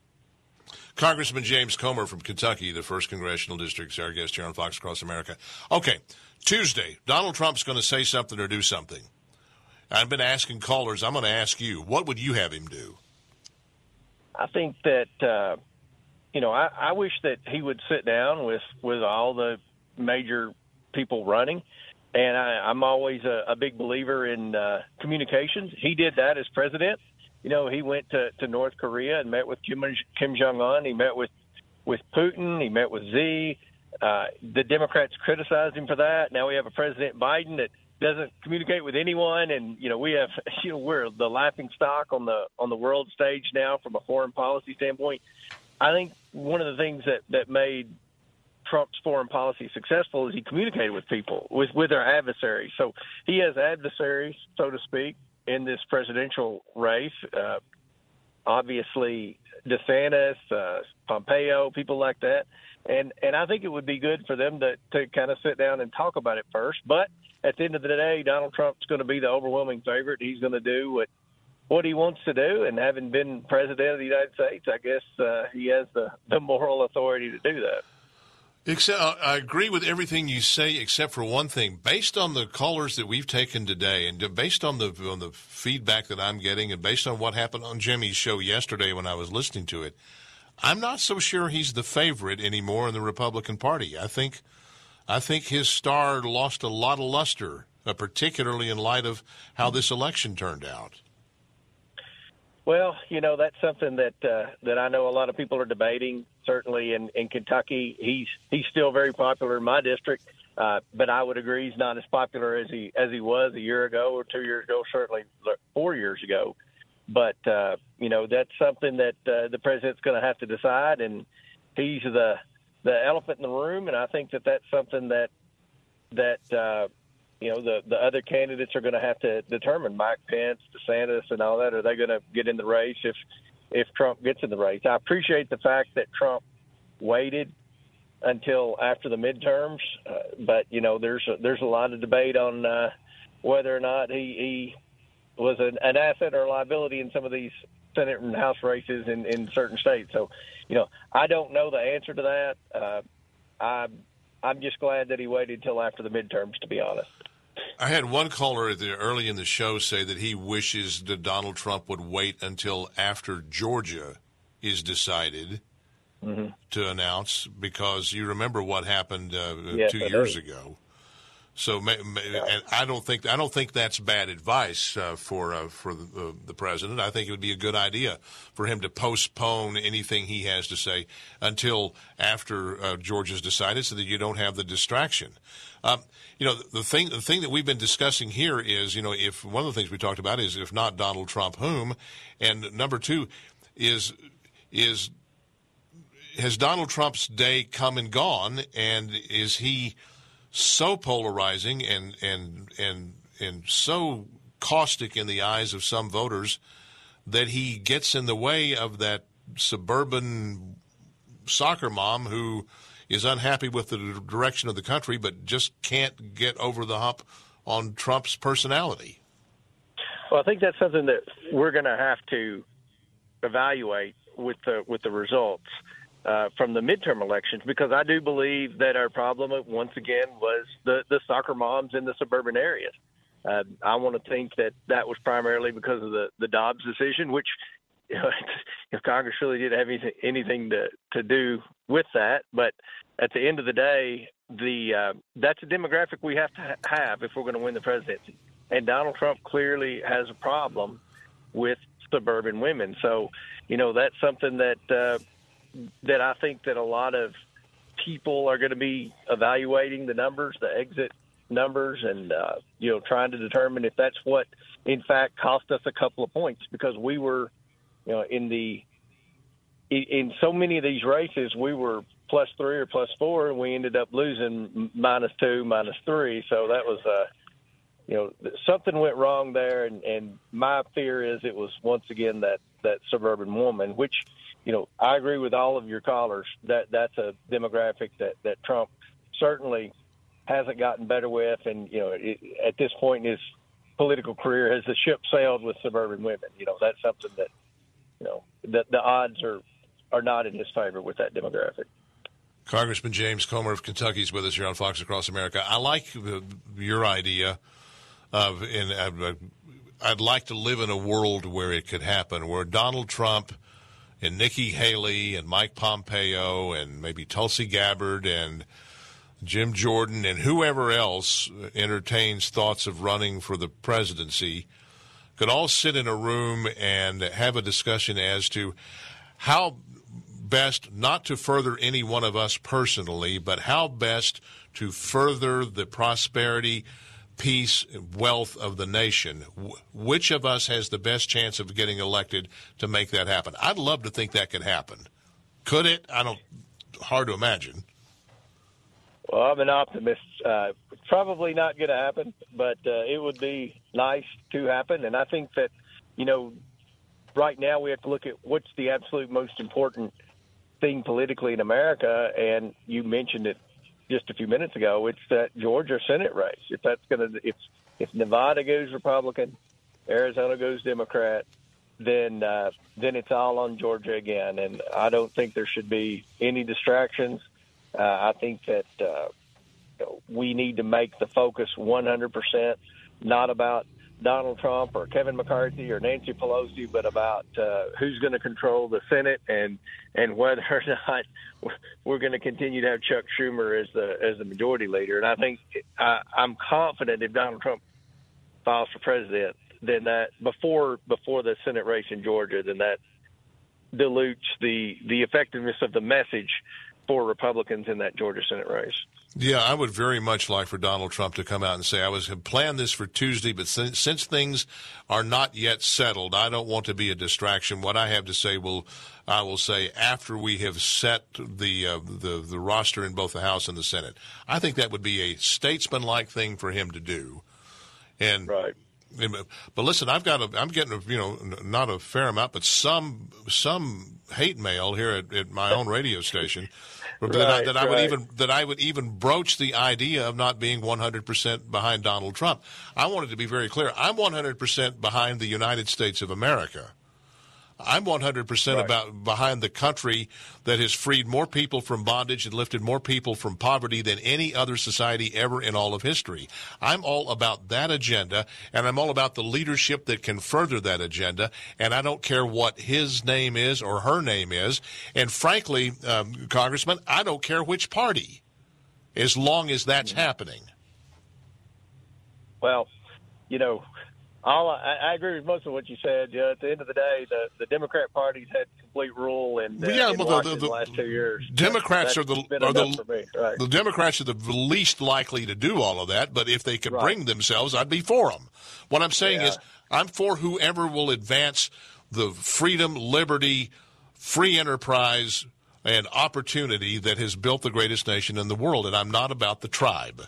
Congressman James Comer from Kentucky, the first congressional district, is our guest here on Fox Across America. Okay, Tuesday, Donald Trump's going to say something or do something. I've been asking callers. I'm going to ask you, what would you have him do? I think that uh, you know, I, I wish that he would sit down with with all the major people running. And I, I'm always a, a big believer in uh, communications. He did that as president. You know, he went to, to North Korea and met with Kim, Kim Jong Un. He met with with Putin. He met with Xi. Uh, the Democrats criticized him for that. Now we have a President Biden that doesn't communicate with anyone, and you know we have you know we're the laughing stock on the on the world stage now from a foreign policy standpoint. I think one of the things that that made Trump's foreign policy successful is he communicated with people, with with their adversaries. So he has adversaries, so to speak, in this presidential race. Uh, obviously, DeSantis, uh, Pompeo, people like that, and and I think it would be good for them to to kind of sit down and talk about it first. But at the end of the day, Donald Trump's going to be the overwhelming favorite. He's going to do what what he wants to do, and having been president of the United States, I guess uh, he has the, the moral authority to do that. Except, I agree with everything you say, except for one thing. Based on the callers that we've taken today, and based on the on the feedback that I'm getting, and based on what happened on Jimmy's show yesterday when I was listening to it, I'm not so sure he's the favorite anymore in the Republican Party. I think, I think his star lost a lot of luster, uh, particularly in light of how this election turned out. Well, you know that's something that uh, that I know a lot of people are debating. Certainly in, in Kentucky, he's he's still very popular in my district, uh, but I would agree he's not as popular as he as he was a year ago or two years ago, certainly four years ago. But uh, you know that's something that uh, the president's going to have to decide, and he's the the elephant in the room, and I think that that's something that that uh, you know the the other candidates are going to have to determine Mike Pence, DeSantis, and all that. Are they going to get in the race if if Trump gets in the race? I appreciate the fact that Trump waited until after the midterms, uh, but you know there's a, there's a lot of debate on uh, whether or not he, he was an, an asset or a liability in some of these Senate and House races in, in certain states. So, you know, I don't know the answer to that. Uh, I I'm just glad that he waited till after the midterms, to be honest. I had one caller the, early in the show say that he wishes that Donald Trump would wait until after Georgia is decided mm-hmm. to announce, because you remember what happened uh, yes, two years ago. So, and I don't think I don't think that's bad advice uh, for uh, for the, uh, the, president. I think it would be a good idea for him to postpone anything he has to say until after uh, Georgia's decided, so that you don't have the distraction. Um, you know, the thing the thing that we've been discussing here is, you know, if one of the things we talked about is if not Donald Trump, whom, and number two is is has Donald Trump's day come and gone, and is he so polarizing and and and and so caustic in the eyes of some voters that he gets in the way of that suburban soccer mom who is unhappy with the direction of the country but just can't get over the hump on Trump's personality. Well, I think that's something that we're going to have to evaluate with the with the results uh, from the midterm elections because I do believe that our problem once again was the the soccer moms in the suburban areas. Uh, I want to think that that was primarily because of the the Dobbs decision, which you know, if Congress really didn't have anything, anything to to do with that, but at the end of the day, the uh, that's a demographic we have to ha- have if we're going to win the presidency. And Donald Trump clearly has a problem with suburban women. So, you know, that's something that uh, that I think that a lot of people are going to be evaluating the numbers, the exit numbers, and uh, you know trying to determine if that's what in fact cost us a couple of points because we were, you know, in the in so many of these races we were plus three or plus four, and we ended up losing minus two, minus three. So that was uh you know something went wrong there and and my fear is it was once again that that suburban woman which you know, I agree with all of your callers that that's a demographic that that Trump certainly hasn't gotten better with, and you know, it, at this point in his political career, has the ship sailed with suburban women? You know, that's something that you know that the odds are are not in his favor with that demographic. Congressman James Comer of Kentucky is with us here on Fox Across America. I like your idea of, and I'd like to live in a world where it could happen, where Donald Trump and Nikki Haley and Mike Pompeo and maybe Tulsi Gabbard and Jim Jordan and whoever else entertains thoughts of running for the presidency could all sit in a room and have a discussion as to how best not to further any one of us personally, but how best to further the prosperity peace, wealth of the nation. Which of us has the best chance of getting elected to make that happen? I'd love to think that could happen. Could it? I don't. Hard to imagine. Well, I'm an optimist. Uh, probably not going to happen, but uh, it would be nice to happen. And I think that, you know, right now we have to look at what's the absolute most important thing politically in America. And you mentioned it just a few minutes ago, it's that Georgia Senate race. If that's going to, if if Nevada goes Republican, Arizona goes Democrat, then uh, then it's all on Georgia again. And I don't think there should be any distractions. Uh, I think that uh, we need to make the focus 100% not about Donald Trump or Kevin McCarthy or Nancy Pelosi, but about uh, who's going to control the Senate and and whether or not we're going to continue to have Chuck Schumer as the as the majority leader. And I think I, I'm confident if Donald Trump files for president, then that before before the Senate race in Georgia, then that dilutes the the effectiveness of the message for Republicans in that Georgia Senate race. Yeah, I would very much like for Donald Trump to come out and say, I was had planned this for Tuesday, but since, since things are not yet settled, I don't want to be a distraction. What I have to say will, I will say after we have set the, uh, the, the roster in both the House and the Senate. I think that would be a statesman-like thing for him to do. And, right. But listen, I've got a, I'm getting a, you know, not a fair amount, but some, some hate mail here at, at my own radio station right, that, I, that I would even that I would even broach the idea of not being 100% behind Donald Trump. I wanted to be very clear. I'm 100% behind the United States of America. I'm 100% right. about behind the country that has freed more people from bondage and lifted more people from poverty than any other society ever in all of history. I'm all about that agenda and I'm all about the leadership that can further that agenda. And I don't care what his name is or her name is. And frankly, um, Congressman, I don't care which party as long as that's happening. Well, you know, all I, I agree with most of what you said. Yeah, at the end of the day, the, the Democrat Party's had complete rule in, uh, Yeah, in well, the- the- the, last two years. Democrats That's are the are the. Right. the Democrats are the least likely to do all of that. But if they could Right. bring themselves, I'd be for them. What I'm saying Yeah. is, I'm for whoever will advance the freedom, liberty, free enterprise, and opportunity that has built the greatest nation in the world. And I'm not about the tribe.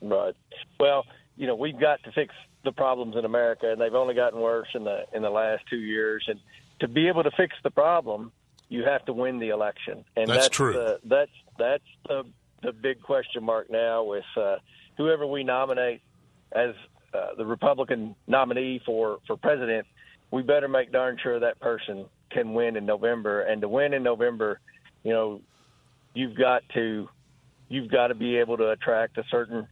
Right. Well, you know, we've got to fix the problems in America, and they've only gotten worse in the in the last two years. And to be able to fix the problem, you have to win the election, and That's that's, true. The, that's that's the the big question mark now with uh, whoever we nominate as uh, the Republican nominee for for president. We better make darn sure that person can win in November, and to win in November, you know, you've got to you've got to be able to attract a certain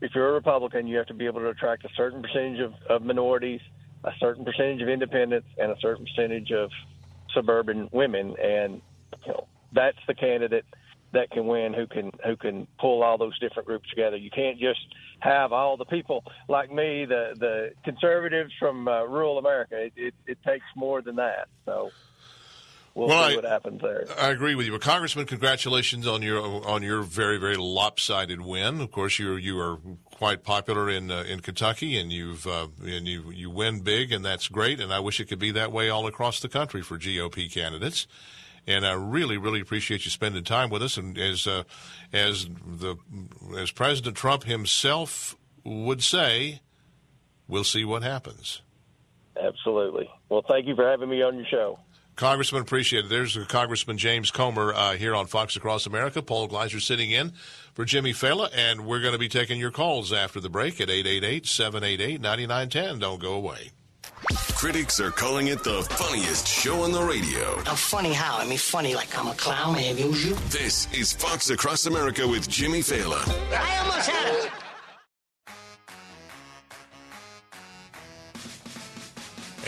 if you're a Republican, you have to be able to attract a certain percentage of, of minorities, a certain percentage of independents, and a certain percentage of suburban women. And you know, that's the candidate that can win who can who can pull all those different groups together. You can't just have all the people like me, the the conservatives from uh, rural America. It, it, it takes more than that. So we'll Well, see I- what happens there. I agree with you. Congressman, congratulations on your on your very very lopsided win. Of course, you you are quite popular in uh, in Kentucky, and you've uh, and you you win big, and that's great. And I wish it could be that way all across the country for GOP candidates. And I really really appreciate you spending time with us. And as uh, as the as President Trump himself would say, we'll see what happens. Absolutely. Well, thank you for having me on your show. Congressman, appreciate it. There's Congressman James Comer uh, here on Fox Across America. Paul Gleiser sitting in for Jimmy Failla, and we're going to be taking your calls after the break at 888-788-9910. Don't go away. Critics are calling it the funniest show on the radio. I'm funny how? I mean, funny like I'm a clown, I amuse you. This is Fox Across America with Jimmy Failla. I almost had it.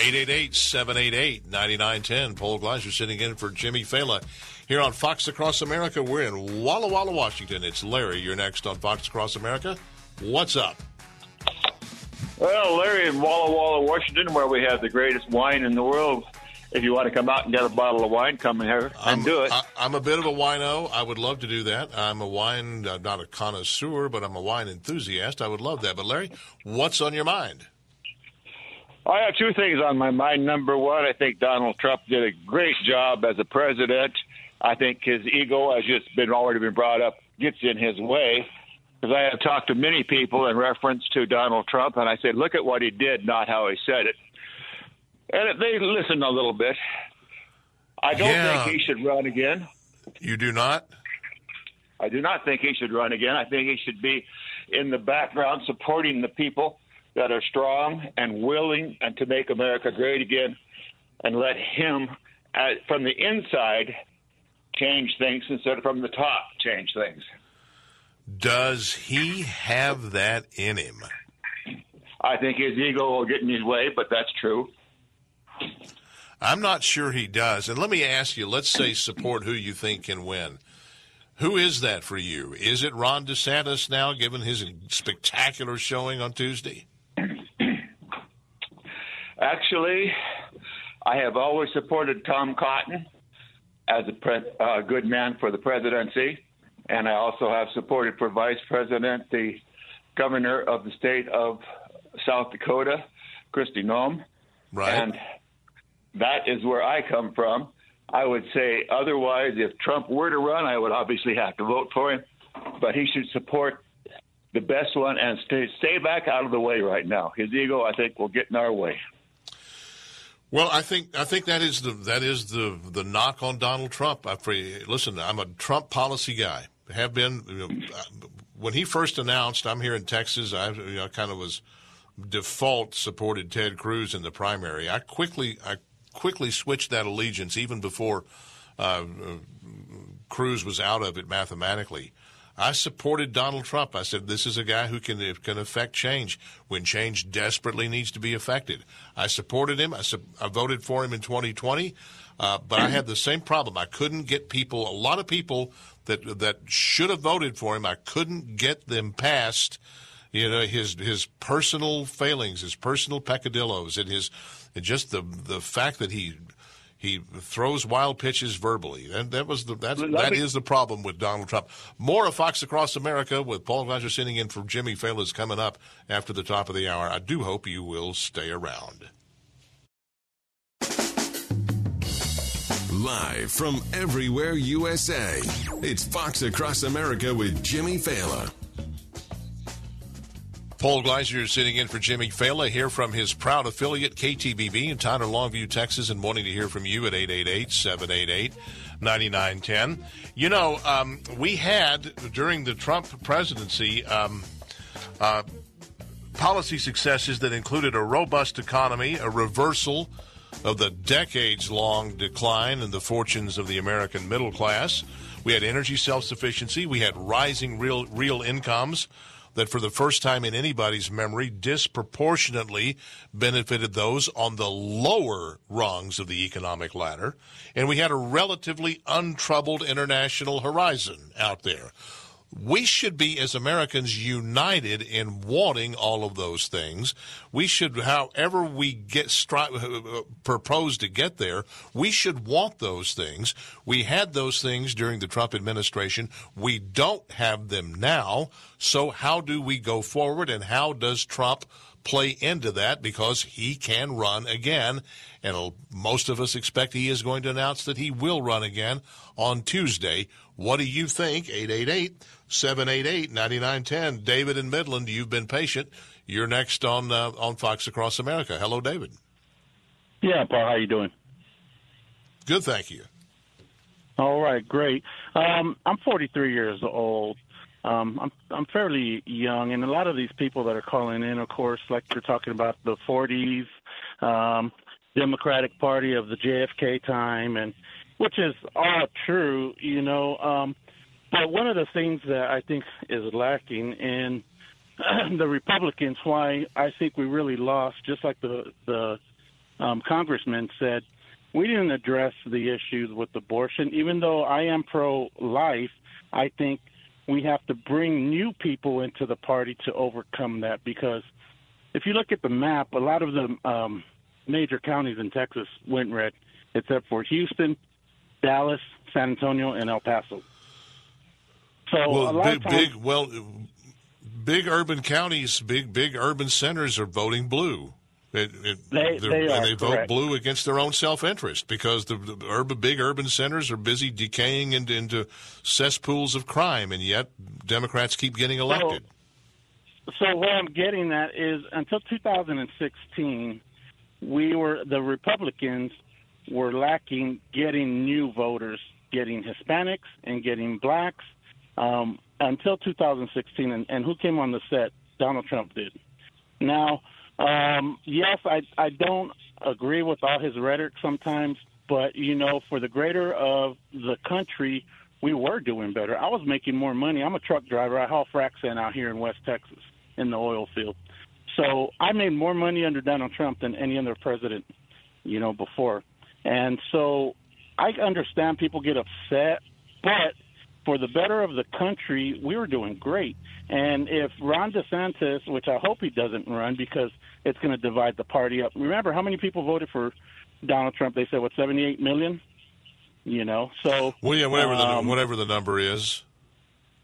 888-788-9910. Paul Gleiser sitting in for Jimmy Failla. Here on Fox Across America, we're in Walla Walla, Washington. It's Larry. You're next on Fox Across America. What's up? Well, Larry in Walla Walla, Washington, where we have the greatest wine in the world. If you want to come out and get a bottle of wine, come here and I'm, do it. I, am a bit of a wino. I would love to do that. I'm a wine, I'm not a connoisseur, but I'm a wine enthusiast. I would love that. But Larry, what's on your mind? I have two things on my mind. Number one, I think Donald Trump did a great job as a president. I think his ego, as just been already been brought up, gets in his way. Because I have talked to many people in reference to Donald Trump, and I said, look at what he did, not how he said it. And they listened a little bit. I don't Yeah. think he should run again. You do not? I do not think he should run again. I think he should be in the background supporting the people that are strong and willing and to make America great again and let him, uh, from the inside, change things instead of from the top change things. Does he have that in him? I think his ego will get in his way, but that's true. I'm not sure he does. And let me ask you, let's say support who you think can win. Who is that for you? Is it Ron DeSantis now, given his spectacular showing on Tuesday? Actually, I have always supported Tom Cotton as a pre- uh, good man for the presidency, and I also have supported for vice president the governor of the state of South Dakota, Kristi Noem. Right. And that is where I come from. I would say otherwise, if Trump were to run, I would obviously have to vote for him, but he should support the best one and stay stay back out of the way right now. His ego, I think, will get in our way. Well, I think I think that is the that is the the knock on Donald Trump. I, listen, I'm a Trump policy guy. Have been you know, when he first announced. I'm here in Texas. I you know, kind of was default supported Ted Cruz in the primary. I quickly I quickly switched that allegiance even before uh, Cruz was out of it mathematically. I supported Donald Trump. I said this is a guy who can can affect change when change desperately needs to be affected. I supported him. I, su- I voted for him in 2020, uh, but I had the same problem. I couldn't get people. A lot of people that that should have voted for him. I couldn't get them past You know his his personal failings, his personal peccadillos, and his and just the the fact that he he throws wild pitches verbally. And that was the that's, that is the problem with Donald Trump. More of Fox Across America with Paul Gleiser sitting in for Jimmy Failla is coming up after the top of the hour. I do hope you will stay around. Live from everywhere USA, it's Fox Across America with Jimmy Failla. Paul Gleiser is sitting in for Jimmy Failla here from his proud affiliate KTBB in Tyler, Longview, Texas, and wanting to hear from you at 888-788-9910. You know, um, we had during the Trump presidency um, uh, policy successes that included a robust economy, a reversal of the decades long decline in the fortunes of the American middle class. We had energy self sufficiency. We had rising real, real incomes that, for the first time in anybody's memory, disproportionately benefited those on the lower rungs of the economic ladder. And we had a relatively untroubled international horizon out there we should be as Americans united in wanting all of those things. We should, however we get stri- propose to get there, we should want those things. We had those things during the Trump administration. We don't have them now. So how do we go forward and how does Trump play into that because he can run again. And most of us expect he is going to announce that he will run again on Tuesday. What do you think? 888 788 9910. David in Midland, you've been patient. You're next on uh, on Fox Across America. Hello, David. Yeah, Paul, how you doing? Good, thank you. All right, great. Um, I'm 43 years old. Um, I'm I'm fairly young, and a lot of these people that are calling in, of course, like you're talking about the 40s, um, Democratic Party of the JFK time, and which is all true, you know. Um, but one of the things that I think is lacking in the Republicans, why I think we really lost, just like the the um, congressman said, we didn't address the issues with abortion. Even though I am pro-life, I think we have to bring new people into the party to overcome that. Because if you look at the map, a lot of the um, major counties in Texas went red, except for Houston, Dallas, San Antonio, and El Paso. So well, big, times, big, well, big urban counties, big, big urban centers are voting blue. It, it, they, they and they vote blue against their own self-interest because the, the, urban, big urban centers are busy decaying into, into cesspools of crime, and yet Democrats keep getting elected. So, so what I'm getting at is until 2016, we were the Republicans were lacking getting new voters, getting Hispanics and getting blacks um, until 2016. And, and who came on the set? Donald Trump did. Now, um, yes, I, I don't agree with all his rhetoric sometimes, but, you know, for the greater of the country, we were doing better. I was making more money. I'm a truck driver. I haul frac sand out here in West Texas in the oil field. So I made more money under Donald Trump than any other president, you know, before. And so I understand people get upset, but – for the better of the country, we were doing great. And if Ron DeSantis, which I hope he doesn't run because it's going to divide the party up. Remember how many people voted for Donald Trump? They said what, 78 million? You know, so well, yeah, whatever um, the whatever the number is.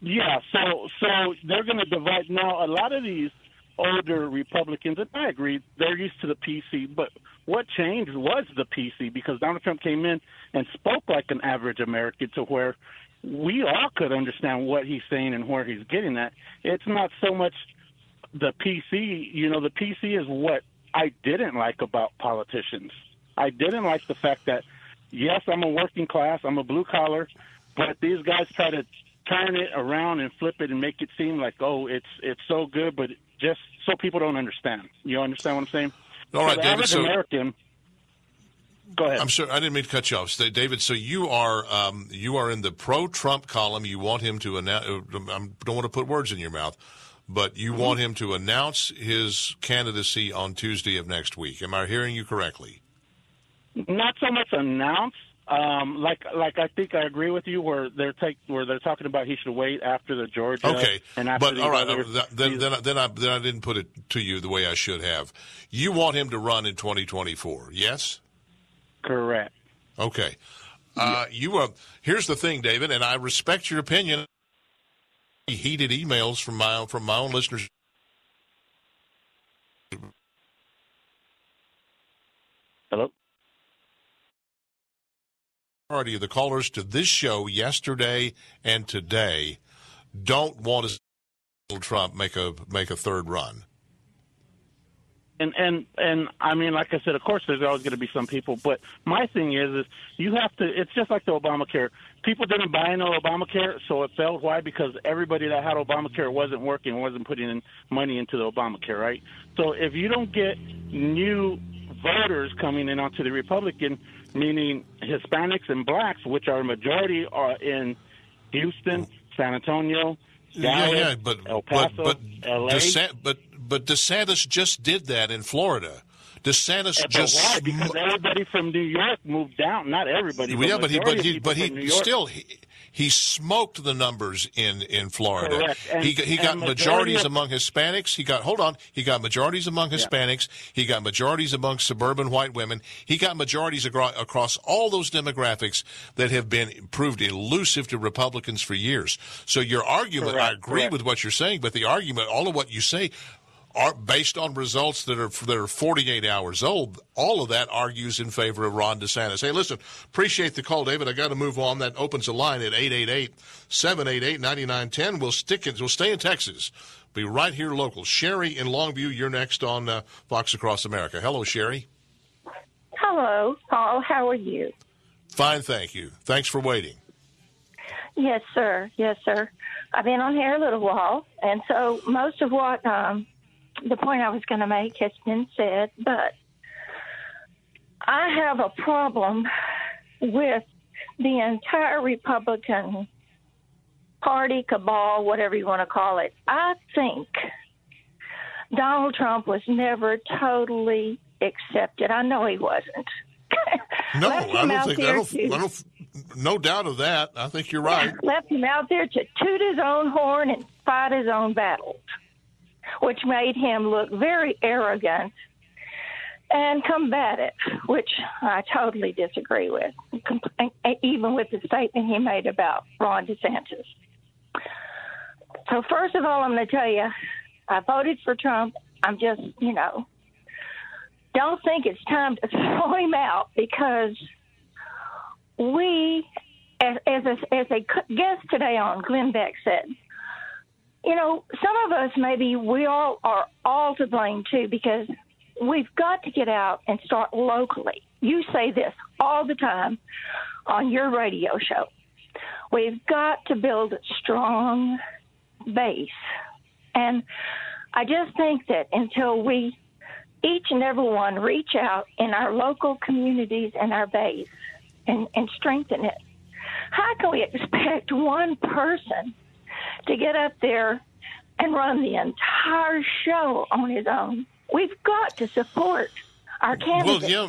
Yeah, so so they're going to divide now. A lot of these older Republicans, and I agree, they're used to the PC. But what changed was the PC because Donald Trump came in and spoke like an average American to where we all could understand what he's saying and where he's getting at. It's not so much the PC. You know, the PC is what I didn't like about politicians. I didn't like the fact that, yes, I'm a working class, I'm a blue collar, but these guys try to turn it around and flip it and make it seem like, oh, it's it's so good, but just so people don't understand. You understand what I'm saying? All right, so the David. average So American Go ahead. I'm sure I didn't mean to cut you off, David. So you are um, you are in the pro-Trump column. You want him to announce. Uh, I don't want to put words in your mouth, but you mm-hmm. want him to announce his candidacy on Tuesday of next week. Am I hearing you correctly? Not so much announce, Um, like, like I think I agree with you where they're take where they're talking about he should wait after the Georgia. Okay, and after but the all right, other- uh, then then I- then I then I didn't put it to you the way I should have. You want him to run in 2024? Yes. Correct. Okay. Uh, you uh, here's the thing, David, and I respect your opinion. Heated emails from my from my own listeners. Hello. Majority of the callers to this show yesterday and today don't want to see Donald Trump make a make a third run. And and and I mean, like I said, of course, there's always going to be some people. But my thing is, is you have to. It's just like the Obamacare. People didn't buy into Obamacare, so it failed. Why? Because everybody that had Obamacare wasn't working, wasn't putting in money into the Obamacare, right? So if you don't get new voters coming in onto the Republican, meaning Hispanics and blacks, which are majority, are in Houston, San Antonio, Dallas, yeah, yeah, but El but Paso, but LA. DeSantis, but but DeSantis just did that in Florida. DeSantis But just why? Because everybody from New York moved down. Not everybody. yeah, but he but he but he from New York- still he, he smoked the numbers in in Florida. Correct. And- he got- he got majorities of- among Hispanics. He got hold on. He got majorities among Hispanics. He got majorities among suburban white women. He got majorities agro- across all those demographics that have been proved elusive to Republicans for years. So your argument, I agree correct. with what you're saying, but the argument, all of what you say. Are based on results that are that are 48 hours old. All of that argues in favor of Ron DeSantis. Hey, listen, appreciate the call, David. I got to move on. That opens a line at 888-788-9910. We'll stick it. We'll stay in Texas. Be right here local. Sherry in Longview, you're next on uh, Fox Across America. Hello, Sherry. Hello, Paul. How are you? Fine, thank you. Thanks for waiting. Yes, sir. Yes, sir. I've been on here a little while, and so most of what um, the point I was going to make has been said, but I have a problem with the entire Republican Party cabal, whatever you want to call it. I think Donald Trump was never totally accepted. I know he wasn't. No, I don't think. I don't, to- I don't. No doubt of that. I think you're right. left him out there to toot his own horn and fight his own battles, which made him look very arrogant and combative, which I totally disagree with, even with the statement he made about Ron DeSantis. So, first of all, I'm going to tell you, I voted for Trump. I'm just, you know, don't think it's time to throw him out because we, as, as, a, as a guest today on, Glenn Beck said, you know, some of us maybe we all are all to blame too because we've got to get out and start locally. You say this all the time on your radio show. We've got to build a strong base. And I just think that until we, each and every one, reach out in our local communities and our base and, and strengthen it, how can we expect one person to get up there and run the entire show on his own? We've got to support our Well, yeah.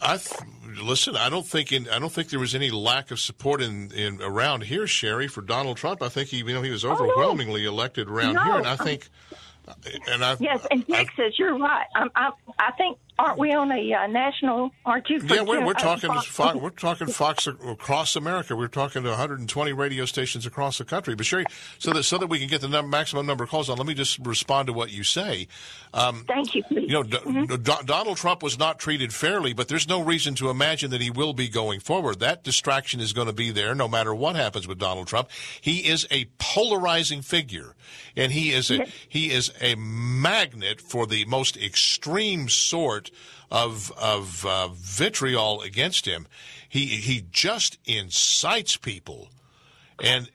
I th- listen. I don't think in, I don't think there was any lack of support in, in around here, Sherry, for Donald Trump. I think he, you know, he was oh, overwhelmingly elected around Oh, No. here, and I um, think, and I, Yes, in Texas, you're right. I'm, I'm, I think aren't we on a uh, national? Aren't you? yeah, we're, we're uh, talking Fox- Fox, we're talking Fox across America. We're talking to 120 radio stations across the country. But Sherry, so that so that we can get the number, maximum number of calls on, let me just respond to what you say. Um, Thank you. Please. You know, Do- Do- Donald Trump was not treated fairly, but there's no reason to imagine that he will be going forward. That distraction is going to be there no matter what happens with Donald Trump. He is a polarizing figure, and he is a he is a magnet for the most extreme sort of of uh, vitriol against him. He he just incites people And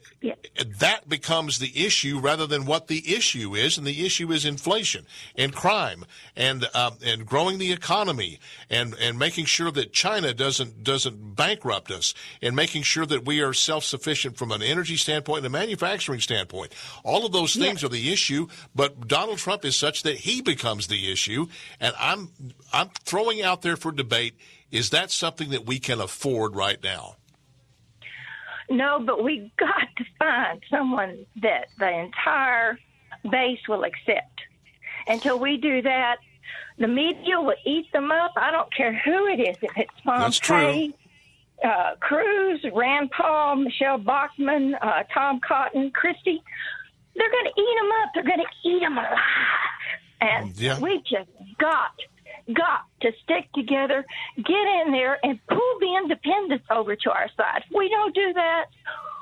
that becomes the issue rather than what the issue is, and the issue is inflation and crime and um, and growing the economy and and making sure that China doesn't doesn't bankrupt us and making sure that we are self sufficient from an energy standpoint and a manufacturing standpoint. All of those things are the issue, but Donald Trump is such that he becomes the issue, and I'm I'm throwing out there for debate. Is that something that we can afford right now? No, but we got to find someone that the entire base will accept. Until we do that, the media will eat them up. I don't care who it is. If it's Pompeo, uh, Cruz, Rand Paul, Michele Bachmann, uh, Tom Cotton, Christie, they're going to eat them up. They're going to eat them alive. And Yeah. we just got got to stick together, get in there, and pull the independents over to our side. If we don't do that,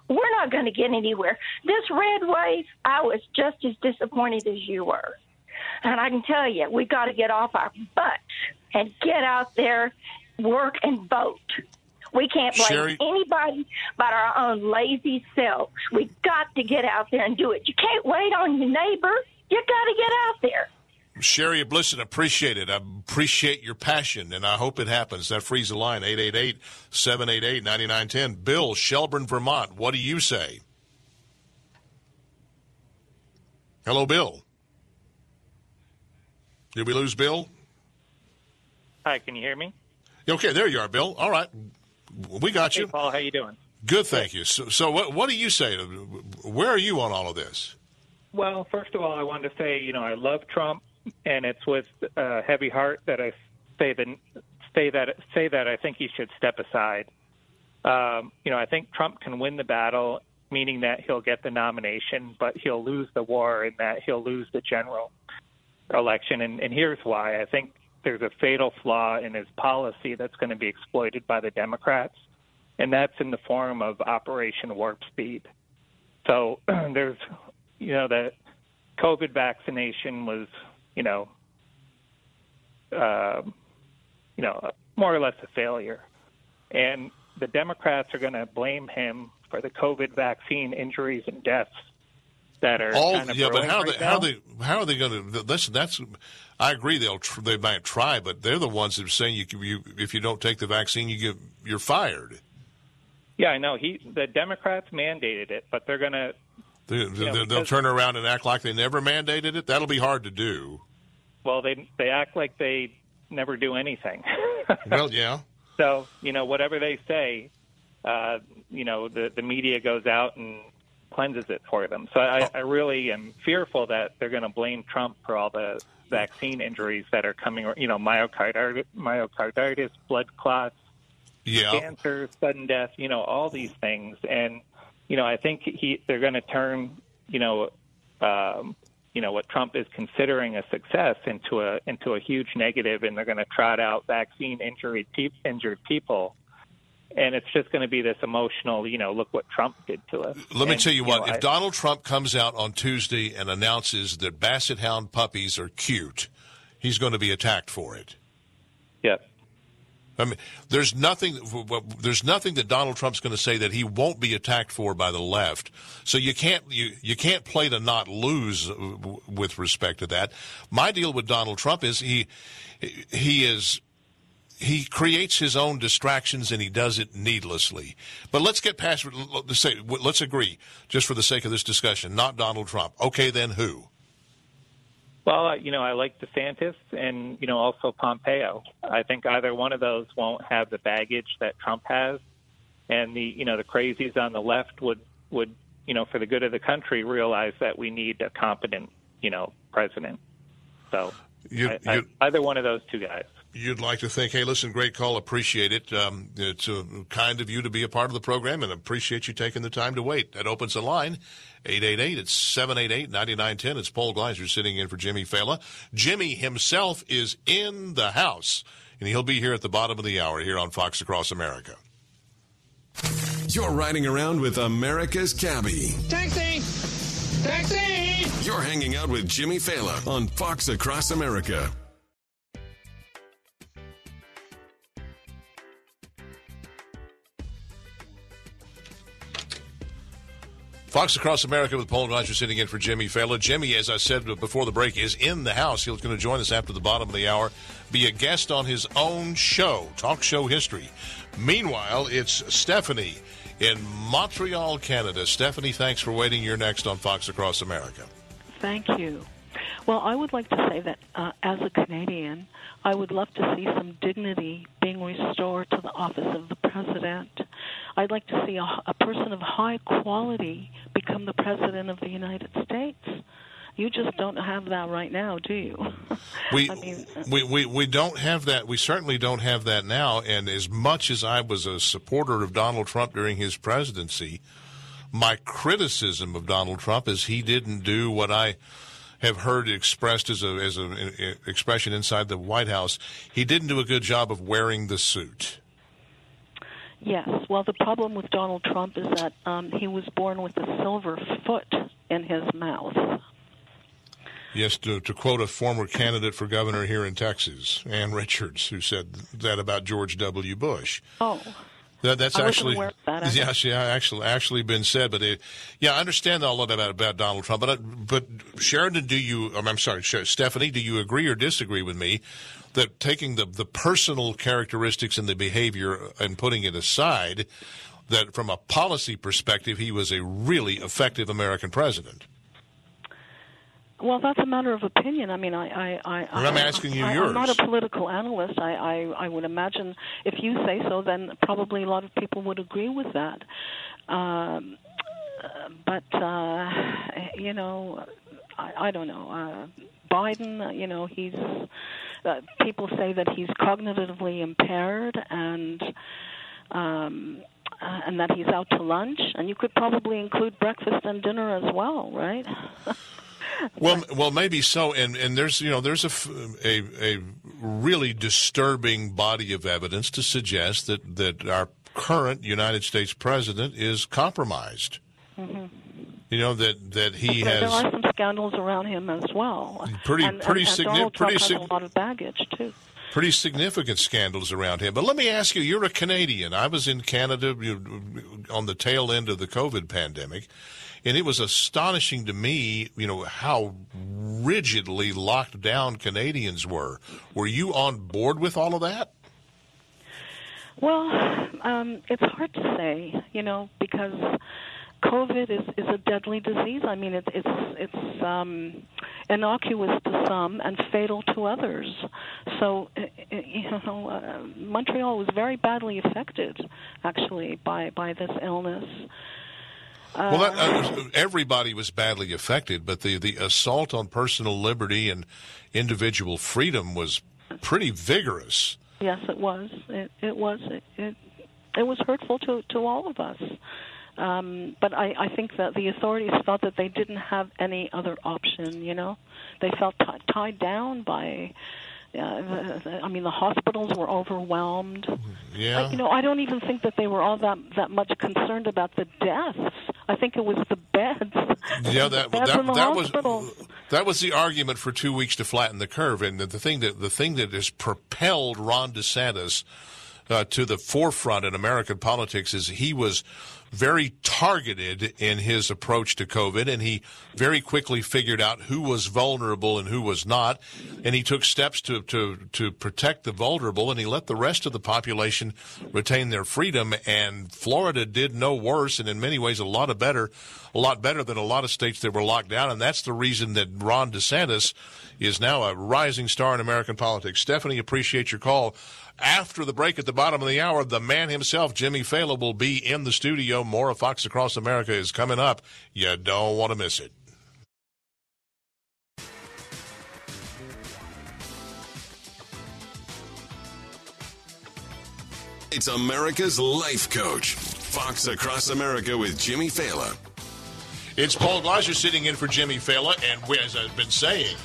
we're not going to get anywhere. This red wave, I was just as disappointed as you were. And I can tell you, we got to get off our butts and get out there, work, and vote. We can't blame Sherry- anybody but our own lazy selves. We got to get out there and do it. You can't wait on your neighbor. You got to get out there. Sherry Blisson, appreciate it. I appreciate your passion, and I hope it happens. That frees the line, 888-788-9910. Bill, Shelburne, Vermont, what do you say? Hello, Bill. Did we lose Bill? Hi, can you hear me? Okay, there you are, Bill. All right. We got Hey, you. Paul, how you doing? Good, thank you. So, so what, what do you say? Where are you on all of this? Well, first of all, I wanted to say, you know, I love Trump, and it's with a heavy heart that I say that say that say that I think he should step aside. Um, you know, I think Trump can win the battle, meaning that he'll get the nomination, but he'll lose the war in that he'll lose the general election. And, and here's why: I think there's a fatal flaw in his policy that's going to be exploited by the Democrats, and that's in the form of Operation Warp Speed. So there's, you know, the COVID vaccination was, you know, uh, you know, more or less a failure, and the Democrats are going to blame him for the COVID vaccine injuries and deaths that are All kind of yeah, but how right they how they how are they going to listen? That's I agree. They'll tr- they might try, but they're the ones that are saying you, you if you don't take the vaccine, you get you're fired. Yeah, I know. He the Democrats mandated it, but they're going to they, will turn around and act like they never mandated it. That'll be hard to do. Well they they act like they never do anything. well, yeah. So you know whatever they say, uh, you know the the media goes out and cleanses it for them. So I, I really am fearful that they're going to blame Trump for all the vaccine injuries that are coming. You know, myocarditis, myocarditis, blood clots, Yeah. cancer, sudden death. You know, all these things, and you know I think he they're going to turn you know. Um, you know what Trump is considering a success into a into a huge negative, and they're going to trot out vaccine injured pe- injured people, and it's just going to be this emotional. You know, look what Trump did to us. Let me tell you what. know, if I- Donald Trump comes out on Tuesday and announces that Basset Hound puppies are cute, he's going to be attacked for it. Yes. I mean, there's nothing. There's nothing that Donald Trump's going to say that he won't be attacked for by the left. So you can't you you can't play to not lose uh, with respect to that. My deal with Donald Trump is he he is he creates his own distractions and he does it needlessly. But let's get past. Let's say let's agree, just for the sake of this discussion, not Donald Trump. Okay, then who? Well, uh, you know, I like DeSantis and, you know, also Pompeo. I think either one of those won't have the baggage that Trump has. And the, you know, the crazies on the left would, would, you know, for the good of the country, realize that we need a competent, you know, president. So You- I, I, either one of those two guys. You'd like to think, hey, listen, great call, appreciate it. Um, it's uh, kind of you to be a part of the program, and appreciate you taking the time to wait. That opens the line, 888, it's 788-9910. It's Paul Gleiser sitting in for Jimmy Failla. Jimmy himself is in the house, and he'll be here at the bottom of the hour here on Fox Across America. You're riding around with America's cabbie. Taxi! Taxi! You're hanging out with Jimmy Failla on Fox Across America. Fox Across America with Paul Rogers sitting in for Jimmy Failla. Jimmy, as I said before the break, is in the house. He's going to join us after the bottom of the hour, be a guest on his own show, Talk Show History. Meanwhile, it's Stephanie in Montreal, Canada. Stephanie, thanks for waiting. You're next on Fox Across America. Thank you. Well, I would like to say that uh, as a Canadian, I would love to see some dignity being restored to the office of the president. I'd like to see a, a person of high quality become the president of the United States. You just don't have that right now, do you? We, I mean, uh, we, we, we don't have that. We certainly don't have that now. And as much as I was a supporter of Donald Trump during his presidency, my criticism of Donald Trump is he didn't do what I have heard expressed as a as an expression inside the White House. He didn't do a good job of wearing the suit. Yes. Well, the problem with Donald Trump is that um, he was born with a silver foot in his mouth. Yes, to, to quote a former candidate for governor here in Texas, Ann Richards, who said that about George W. Bush. Oh. That, that's actually that. yeah, yeah, actually actually been said, but it, yeah, I understand all of that about, about Donald Trump. But I- but Sheridan, do you? um, I'm sorry, Stephanie, do you agree or disagree with me that taking the the personal characteristics and the behavior and putting it aside, that from a policy perspective, he was a really effective American president? Well, that's a matter of opinion. I mean, I, I, I I'm asking you I, yours. I'm not a political analyst. I, I, I would imagine if you say so, then probably a lot of people would agree with that. Um, but uh, you know, I, I don't know. Uh, Biden, uh, you know, he's. Uh, people say that he's cognitively impaired and. Um, uh, and that he's out to lunch, and you could probably include breakfast and dinner as well, right? Well, well, maybe so. And and there's you know there's a, a a really disturbing body of evidence to suggest that that our current United States president is compromised. hmm You know that that he there, there are some scandals around him as well. Pretty- and, pretty and, and signi- pretty has a lot of baggage too. pretty significant scandals around him. But let me ask you: You're a Canadian. I was in Canada on the tail end of the COVID pandemic. And it was astonishing to me, you know, how rigidly locked down Canadians were. Were you on board with all of that? Well, um, it's hard to say, you know, because COVID is, is a deadly disease. I mean, it's it's it's um, innocuous to some and fatal to others. So, uh, uh, you know, uh, Montreal was very badly affected, actually, by by this illness. Uh, Well, that, uh, everybody was badly affected, but the, the assault on personal liberty and individual freedom was pretty vigorous. Yes, it was. It, it was. It, it it was hurtful to to all of us. Um, but I, I think that the authorities felt that they didn't have any other option. You know, they felt t- tied down by. Uh, the, the, I mean, the hospitals were overwhelmed. Yeah. I, you know, I don't even think that they were all that that much concerned about the deaths. I think it was the beds. Yeah, that beds that, that was that was the argument for two weeks to flatten the curve, and the, the thing that the thing that has propelled Ron DeSantis uh, to the forefront in American politics is he was very targeted in his approach to COVID, and he very quickly figured out who was vulnerable and who was not, and he took steps to to to protect the vulnerable, and he let the rest of the population retain their freedom. And Florida did no worse, and in many ways a lot of better, a lot better than a lot of states that were locked down, and that's the reason that Ron DeSantis is now a rising star in American politics. Stephanie, appreciate your call. After the break at the bottom of the hour, the man himself, Jimmy Failla, will be in the studio. More of Fox Across America is coming up. You don't want to miss it. It's America's life coach. Fox Across America with Jimmy Failla. It's Paul Gleiser sitting in for Jimmy Failla, and as I've been saying,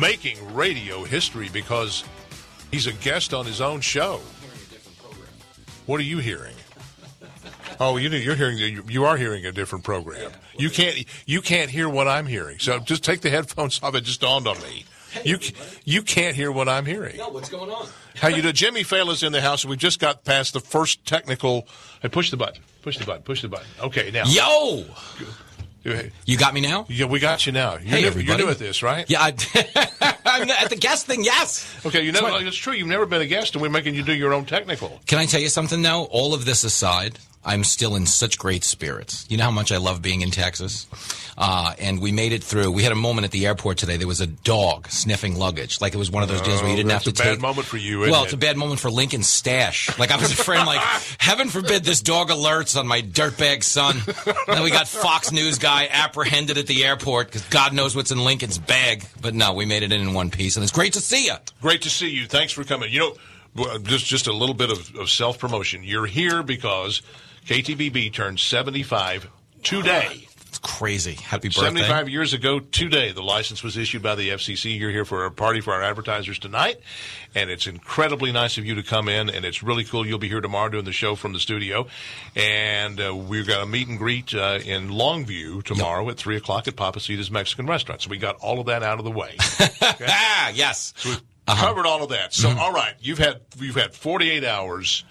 making radio history because he's a guest on his own show. What are you hearing? Oh, you you're hearing you- you are hearing a different program. You can't you can't hear what I'm hearing. So just take the headphones off. It just dawned on me. You c- you can't hear what I'm hearing. No, what's going on? How you do? Jimmy Failla's in the house. We just got past the first technical. Hey, push the button. Push the button. Push the button. Okay, now. Yo! You got me now? Yeah, we got you now. You're, Hey, new, everybody. you're new at this, right? Yeah, I, I'm at the guest thing. Yes. Okay, you never, it's true. You've never been a guest, and we're making you do your own technical. Can I tell you something though? All of this aside, I'm still in such great spirits. You know how much I love being in Texas, uh, and we made it through. We had a moment at the airport today. There was a dog sniffing luggage, like it was one of those deals where you Oh, didn't have to a bad take. moment for you, isn't well, it? it's a bad moment for Lincoln's stash. Like I was afraid, like heaven forbid this dog alerts on my dirtbag son. then we got Fox News guy apprehended at the airport because God knows what's in Lincoln's bag. But no, we made it in in one piece, and it's great to see you. Great to see you. Thanks for coming. You know, just just a little bit of, of self promotion. You're here because KTBB turned 75 today. It's crazy. Happy birthday. 75 years ago today, the license was issued by the FCC. You're here for a party for our advertisers tonight, and it's incredibly nice of you to come in, and it's really cool. You'll be here tomorrow doing the show from the studio, and uh, we've got a meet and greet uh, in Longview tomorrow at 3 o'clock at Pappasito's Mexican Restaurant. So we got all of that out of the way. ah, yes. So we've Uh-huh. covered all of that. So, Mhm. all right, you've had you've had 48 hours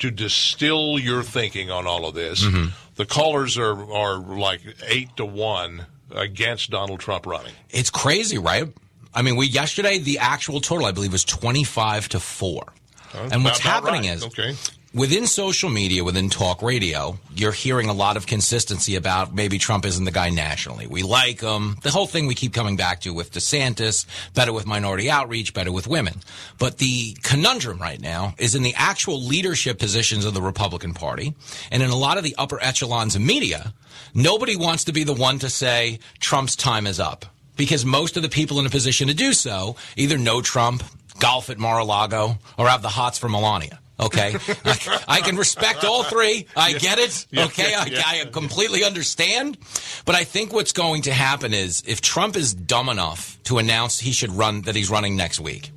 to distill your thinking on all of this. Mhm. The callers are are like eight to one against Donald Trump running. It's crazy, right? I mean, we yesterday the actual total I believe was twenty five to four. and what's happening right. is okay. Within social media, within talk radio, you're hearing a lot of consistency about maybe Trump isn't the guy nationally. We like him. The whole thing we keep coming back to with DeSantis, better with minority outreach, better with women. But the conundrum right now is in the actual leadership positions of the Republican Party and in a lot of the upper echelons of media, nobody wants to be the one to say Trump's time is up. Because most of the people in a position to do so either know Trump, golf at Mar-a-Lago, or have the hots for Melania. Okay, I, I can respect all three. I get it. Okay, I. I completely understand. But I think what's going to happen is if Trump is dumb enough to announce he should run that he's running next week,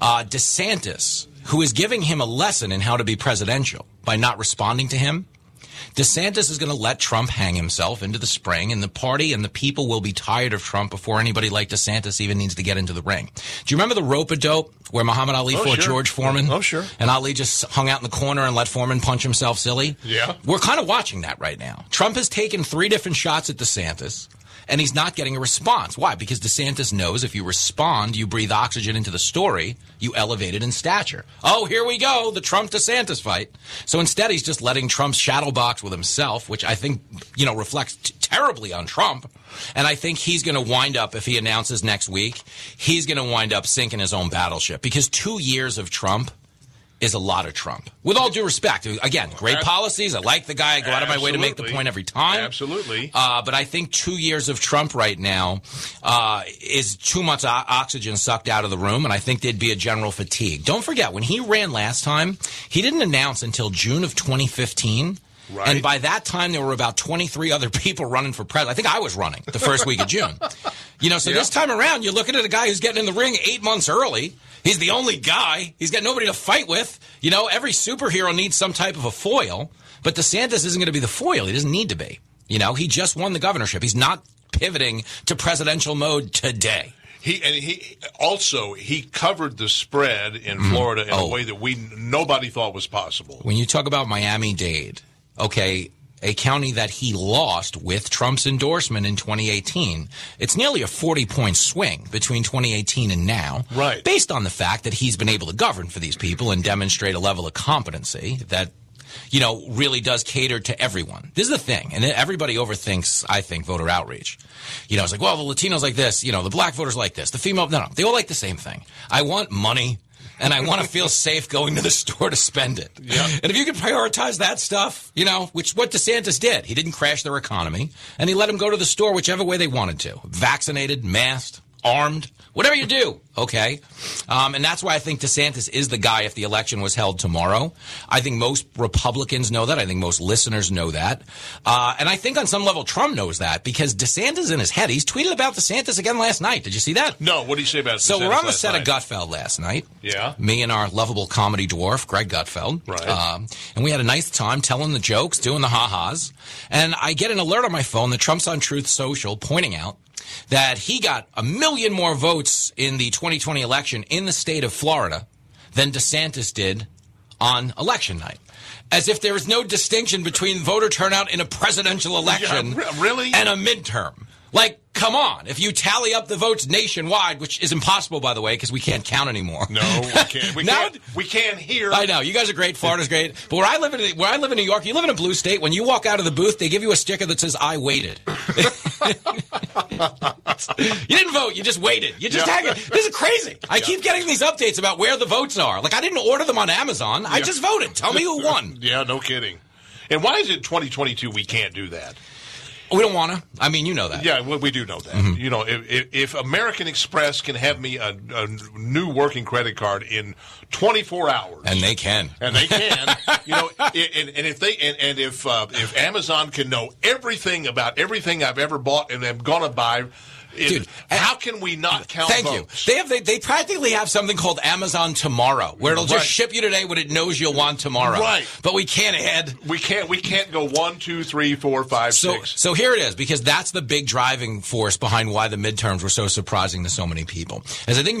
uh, DeSantis, who is giving him a lesson in how to be presidential by not responding to him, DeSantis is going to let Trump hang himself into the spring, and the party and the people will be tired of Trump before anybody like DeSantis even needs to get into the ring. Do you remember the rope a dope where Muhammad Ali Oh, fought sure. George Foreman? Oh, sure. And Ali just hung out in the corner and let Foreman punch himself silly? Yeah. We're kind of watching that right now. Trump has taken three different shots at DeSantis. And he's not getting a response. Why? Because DeSantis knows if you respond, you breathe oxygen into the story, you elevate it in stature. Oh, here we go, the Trump DeSantis fight. So instead, he's just letting Trump shadow box with himself, which I think, you know, reflects terribly on Trump. And I think he's going to wind up, if he announces next week, he's going to wind up sinking his own battleship. Because two years of Trump is a lot of Trump. With all due respect, again, great policies. I like the guy. I go out of my way to make the point every time. Absolutely. Uh, but I think two years of Trump right now uh, is too much oxygen sucked out of the room, and I think there'd be a general fatigue. Don't forget, when he ran last time, he didn't announce until June of 2015. Right. And by that time, there were about 23 other people running for president. I think I was running the first week of June. You know, so Yeah. this time around, you're looking at a guy who's getting in the ring eight months early. He's the only guy. He's got nobody to fight with. You know, every superhero needs some type of a foil, but DeSantis isn't going to be the foil. He doesn't need to be. You know, he just won the governorship. He's not pivoting to presidential mode today. He and he also he covered the spread in mm-hmm. Florida in Oh. a way that we nobody thought was possible. When you talk about Miami Dade, okay, a county that he lost with Trump's endorsement in 2018, it's nearly a 40 point swing between 2018 and now. Right. Based on the fact that he's been able to govern for these people and demonstrate a level of competency that you know, really does cater to everyone. This is the thing, and everybody overthinks, I think, voter outreach. You know, it's like, well, the Latinos like this, you know, the black voters like this, the female, no, no, they all like the same thing. I want money, and I want to feel safe going to the store to spend it. And if you can prioritize that stuff, you know, which what DeSantis did, he didn't crash their economy, and he let them go to the store whichever way they wanted to, vaccinated, masked, armed, whatever you do, okay? Um, and that's why I think DeSantis is the guy if the election was held tomorrow. I think most Republicans know that. I think most listeners know that. Uh, and I think on some level Trump knows that because DeSantis in his head. He's tweeted about DeSantis again last night. Did you see that? No, what do you say about DeSantis So we're on the set night? of Gutfeld last night. Yeah. Me and our lovable comedy dwarf, Greg Gutfeld. Right. Um, and we had a nice time telling the jokes, doing the ha-has. And I get an alert on my phone that Trump's on Truth Social pointing out that he got a million more votes in the 2020 election in the state of Florida than DeSantis did on election night. As if there is no distinction between voter turnout in a presidential election Yeah, re- really? and a midterm. Like, come on. If you tally up the votes nationwide, which is impossible, by the way, because we can't count anymore. No, we can't. We Now- can't. We can't hear. I know you guys are great. Florida's great, but where I live in where I live in New York, you live in a blue state. When you walk out of the booth, they give you a sticker that says "I waited." you didn't vote. You just waited. You just Yeah. hang it. This is crazy. I keep getting these updates about where the votes are. Like I didn't order them on Amazon. I just voted. Tell me who won. Yeah, no kidding. And why is it 2022 we can't do that? We don't want to. I mean, you know that. Yeah, well, we do know that. Mm-hmm. You know, if, if, if American Express can have me a, a new working credit card in 24 hours, And they can. and they can, you know, and, and if they and, and if uh, if Amazon can know everything about everything I've ever bought and am gonna buy, Dude, how can we not count Thank votes? you. They have they, they practically have something called Amazon Tomorrow, where it'll just Right. ship you today what it knows you'll want tomorrow. Right. But we can't add We can't. We can't go one, two, three, four, five, So, six. so here it is, because that's the big driving force behind why the midterms were so surprising to so many people. As I think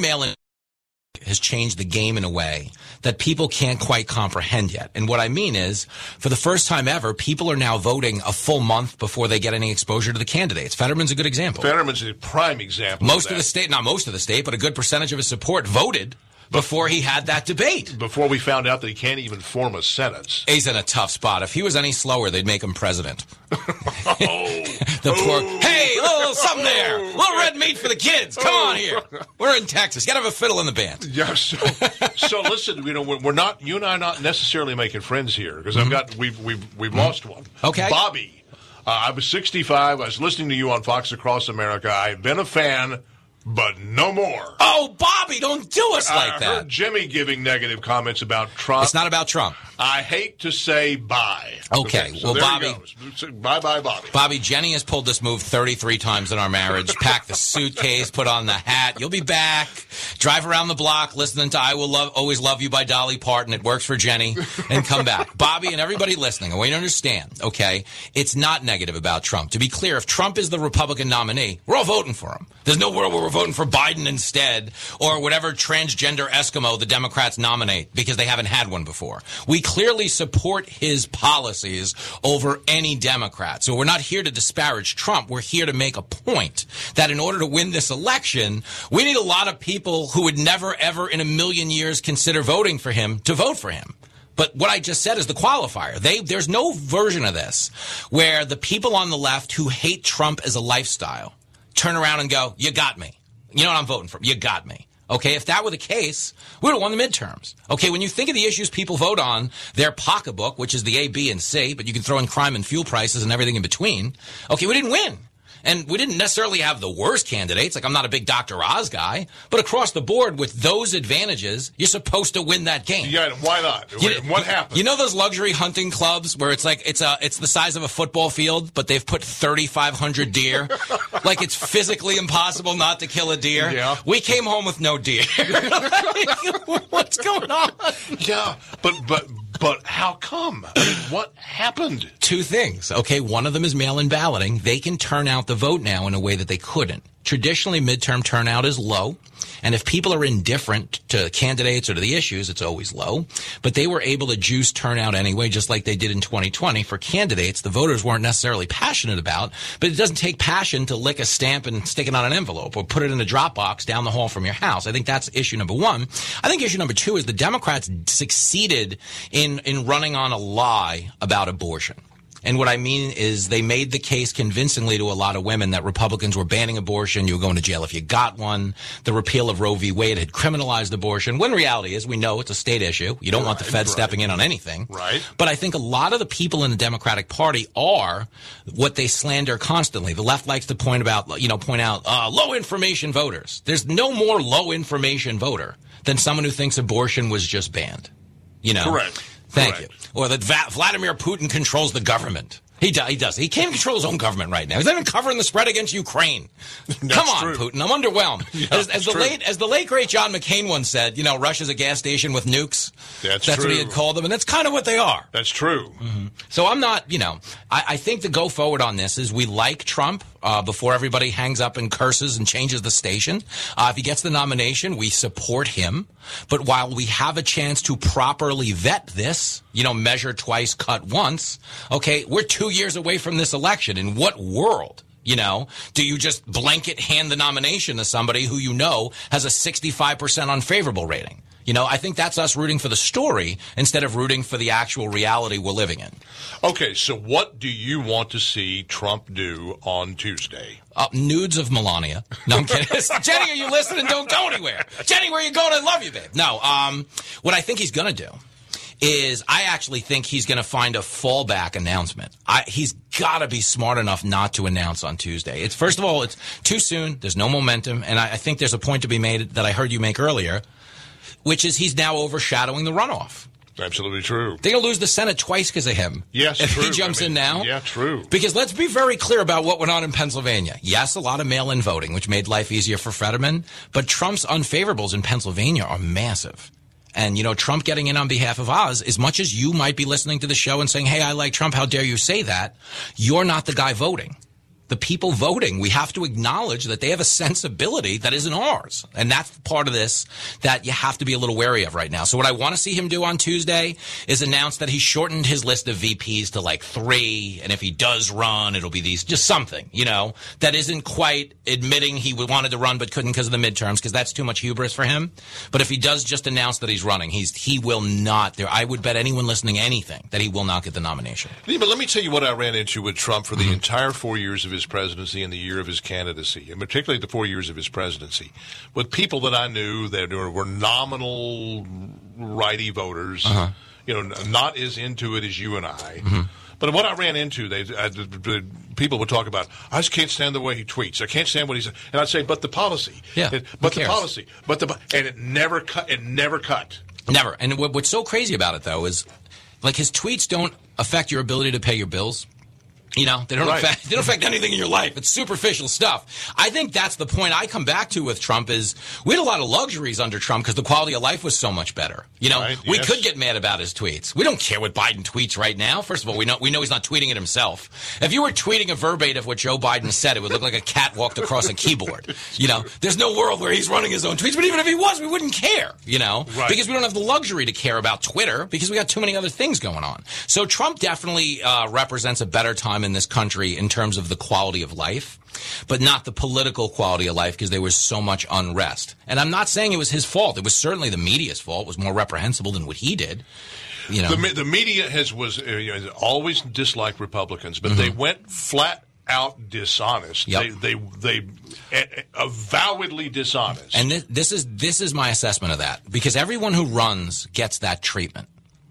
has changed the game in a way that people can't quite comprehend yet. And what I mean is, for the first time ever, people are now voting a full month before they get any exposure to the candidates. Fetterman's a good example. Fetterman's a prime example. most of, of the state, not most of the state, but a good percentage of his support voted before he had that debate. before we found out that he can't even form a sentence. He's in a tough spot. If he was any slower, they'd make him president. the poor. Hey, little something there. Little red meat for the kids. Come on here. We're in Texas. Got to have a fiddle in the band. Yeah. So, so listen. You know, we're, not. You and I are not necessarily making friends here because I've got we've we've we've lost one. Mm-hmm. Okay. Bobby. Uh, I was 65. I was listening to you on Fox Across America. I've been a fan, but no more. Oh, Bobby, don't do us I like heard that. Jimmy giving negative comments about Trump. It's not about Trump. I hate to say bye. Okay, so well, Bobby-. Bye, bye, Bobby. Bobby, Jenny has pulled this move 33 times in our marriage. Pack the suitcase, put on the hat. You'll be back. Drive around the block listening to I Will Love, Always Love You by Dolly Parton. It works for Jenny. And come back. Bobby and everybody listening, I want you to understand, okay? It's not negative about Trump. To be clear, if Trump is the Republican nominee, we're all voting for him. There's no world where we're voting for Biden instead or whatever transgender Eskimo the Democrats nominate because they haven't had one before. We clearly support his policies over any Democrat. So we're not here to disparage Trump. We're here to make a point that in order to win this election, we need a lot of people who would never, ever in a million years consider voting for him to vote for him. But what I just said is the qualifier. They, there's no version of this where the people on the left who hate Trump as a lifestyle turn around and go, you got me. You know what I'm voting for? You got me. Okay, if that were the case, we would have won the midterms. Okay, when you think of the issues people vote on, their pocketbook, which is the A, B, and C, but you can throw in crime and fuel prices and everything in between. Okay, we didn't win. And we didn't necessarily have the worst candidates. Like, I'm not a big Dr. Oz guy, but across the board, with those advantages, you're supposed to win that game. Yeah, why not? You- what happened? You know those luxury hunting clubs where it's like it's a it's the size of a football field, but they've put thirty five hundred deer. like it's physically impossible not to kill a deer. Yeah. We came home with no deer. What's going on? Yeah, but but but how come? I mean, what happened? Two things. Okay, one of them is mail-in balloting. They can turn out the vote now in a way that they couldn't. Traditionally, midterm turnout is low. And if people are indifferent to candidates or to the issues, it's always low. But they were able to juice turnout anyway, just like they did in 2020 for candidates the voters weren't necessarily passionate about. But it doesn't take passion to lick a stamp and stick it on an envelope or put it in a drop box down the hall from your house. I think that's issue number one. I think issue number two is the Democrats succeeded in, in running on a lie about abortion. And what I mean is they made the case convincingly to a lot of women that Republicans were banning abortion. You were going to jail if you got one. The repeal of Roe v. Wade had criminalized abortion. When reality is we know it's a state issue. You don't want the Fed stepping in on anything. Right. But I think a lot of the people in the Democratic Party are what they slander constantly. The left likes to point about, you know, point out uh, low information voters. There's no more low information voter than someone who thinks abortion was just banned. You know. Correct. Thank Correct. you. Or that Vladimir Putin controls the government. He, do, he does. He can't control his own government right now. He's not even covering the spread against Ukraine. Come on, true. Putin. I'm underwhelmed. Yeah, as, as the true. late as the late great John McCain once said, you know, Russia's a gas station with nukes. That's that's what he had called them, and that's kind of what they are. That's true. Mm-hmm. So I'm not, you know, I, I think the go forward on this is we like Trump uh, before everybody hangs up and curses and changes the station. Uh, if he gets the nomination, we support him. But while we have a chance to properly vet this, you know, measure twice, cut once, okay, we're two years away from this election. In what world? You know, do you just blanket hand the nomination to somebody who you know has a 65% unfavorable rating? You know, I think that's us rooting for the story instead of rooting for the actual reality we're living in. Okay, so what do you want to see Trump do on Tuesday? Uh, nudes of Melania. No, I'm kidding. Jenny, are you listening? Don't go anywhere. Jenny, where you going? I love you, babe. No, um, what I think he's going to do is I actually think he's going to find a fallback announcement. I, he's got to be smart enough not to announce on Tuesday. It's first of all, it's too soon. There's no momentum, and I, I think there's a point to be made that I heard you make earlier, which is he's now overshadowing the runoff. Absolutely true. They're going to lose the Senate twice because of him. Yes, if true. he jumps I mean, in now. Yeah, true. Because let's be very clear about what went on in Pennsylvania. Yes, a lot of mail in voting, which made life easier for Fetterman, but Trump's unfavorables in Pennsylvania are massive. And, you know, Trump getting in on behalf of Oz, as much as you might be listening to the show and saying, hey, I like Trump, how dare you say that? You're not the guy voting. The people voting, we have to acknowledge that they have a sensibility that isn't ours. And that's part of this that you have to be a little wary of right now. So what I want to see him do on Tuesday is announce that he shortened his list of VPs to like three. And if he does run, it'll be these, just something, you know, that isn't quite admitting he wanted to run but couldn't because of the midterms because that's too much hubris for him. But if he does just announce that he's running, he's, he will not there. I would bet anyone listening anything that he will not get the nomination. Yeah, but let me tell you what I ran into with Trump for the Mm-hmm. entire four years of his presidency and the year of his candidacy, and particularly the four years of his presidency, with people that I knew that were, nominal righty voters, Uh-huh. you know, not as into it as you and I. Mm-hmm. But what I ran into, they I, the- the- people would talk about. I just can't stand the way he tweets. I can't stand what he says. And I'd say, but the policy, Yeah, but the policy, but the and it never cut. It never cut. Never. And what, what's so crazy about it, though, is like his tweets don't affect your ability to pay your bills. You know, they don't Right. affect they don't affect anything in your life. It's superficial stuff. I think that's the point I come back to with Trump is we had a lot of luxuries under Trump because the quality of life was so much better. You know, Right, we yes. could get mad about his tweets. We don't care what Biden tweets right now. First of all, we know we know he's not tweeting it himself. If you were tweeting a verbatim of what Joe Biden said, it would look like a cat walked across a keyboard. You know, there's no world where he's running his own tweets. But even if he was, we wouldn't care. You know, Right. because we don't have the luxury to care about Twitter because we got too many other things going on. So Trump definitely uh, represents a better time in this country in terms of the quality of life, but not the political quality of life because there was so much unrest. And I'm not saying it was his fault. It was certainly the media's fault. It was more reprehensible than what he did. You know, The, the media has was uh, you know, always disliked Republicans, but they went flat out dishonest. Mm-hmm. Yep. They they they avowedly dishonest. And this, this is this is my assessment of that because everyone who runs gets that treatment.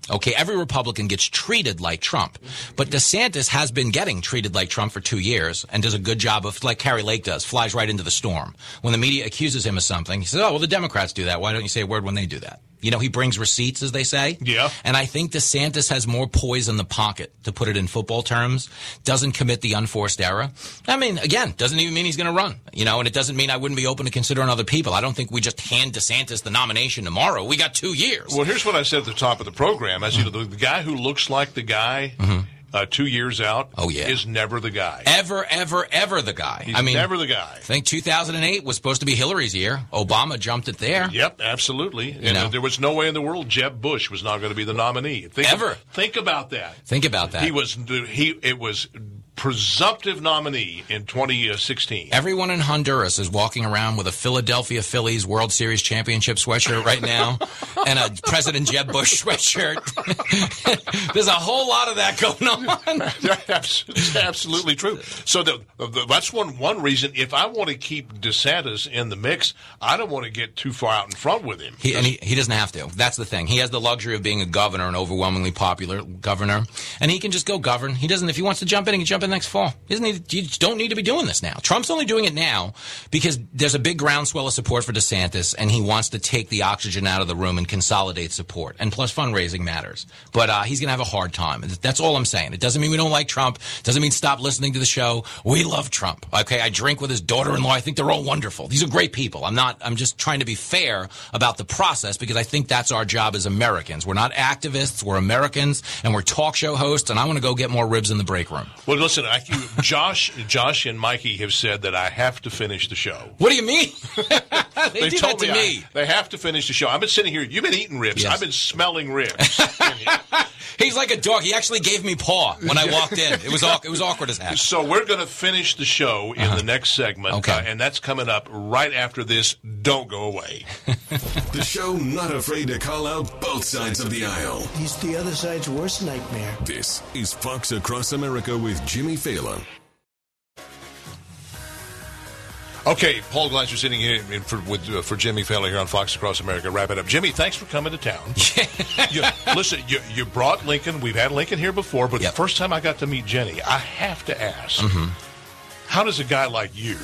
Okay, every Republican gets treated like Trump, but DeSantis has been getting treated like Trump for two years and does a good job of, like Kari Lake does, flies right into the storm. When the media accuses him of something, he says, "Oh, well, the Democrats do that. Why don't you say a word when they do that?" You know, he brings receipts, as they say. Yeah. And I think DeSantis has more poise in the pocket, to put it in football terms. Doesn't commit the unforced error. I mean, again, doesn't even mean he's going to run. You know, and it doesn't mean I wouldn't be open to considering other people. I don't think we just hand DeSantis the nomination tomorrow. We got two years. well, here's what I said at the top of the program: as you know, the, the guy who looks like the guy mm-hmm. Uh, two years out, Oh, yeah. is never the guy. Ever, ever, ever the guy. He's I mean, never the guy. I think 2008 was supposed to be Hillary's year. Obama jumped it there. Yep, absolutely. And know? there was no way in the world Jeb Bush was not going to be the nominee. Think, Ever. Think about that. Think about that. He was he. It was presumptive nominee in 2016. Everyone in Honduras is walking around with a Philadelphia Phillies World Series championship sweatshirt right now and a President Jeb Bush sweatshirt. There's a whole lot of that going on. That's absolutely true. So the, the, that's one one reason. If I want to keep DeSantis in the mix, I don't want to get too far out in front with him. He, and he, he doesn't have to. That's the thing. He has the luxury of being a governor, an overwhelmingly popular governor, and he can just go govern. He doesn't. If he wants to jump in, he can jump in happen next fall. Need, you don't need to be doing this now. Trump's only doing it now because there's a big groundswell of support for DeSantis, and he wants to take the oxygen out of the room and consolidate support. And plus, fundraising matters. But uh, he's going to have a hard time. That's all I'm saying. It doesn't mean we don't like Trump. Doesn't mean stop listening to the show. We love Trump. Okay, I drink with his daughter-in-law. I think they're all wonderful. These are great people. I'm not. I'm just trying to be fair about the process because I think that's our job as Americans. We're not activists. We're Americans, and we're talk show hosts. And I want to go get more ribs in the break room. Well, listen, I, Josh, Josh, and Mikey have said that I have to finish the show. What do you mean? they, They did told that to me, me. I- they have to finish the show. I've been sitting here. You've been eating ribs. Yes. I've been smelling ribs. He's like a dog. He actually gave me paw when I walked in. It was awk- it was awkward as heck. So we're going to finish the show in the next segment, Uh-huh. Okay. uh, and that's coming up right after this. Don't go away. The show not afraid to call out both sides of the aisle. He's the other side's worst nightmare. This is Fox Across America with Jimmy Failla. Okay, Paul Gleiser sitting here in for, with, uh, for Jimmy Failla here on Fox Across America. Wrap it up. Jimmy, thanks for coming to town. you, listen, you, you brought Lincoln. We've had Lincoln here before, but the first time I got to meet Jenny, I have to ask, Mm-hmm. how does a guy like you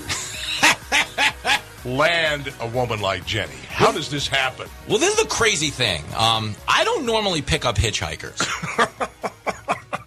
land a woman like Jenny? How does this happen? Well, this is the crazy thing. Um, I don't normally pick up hitchhikers.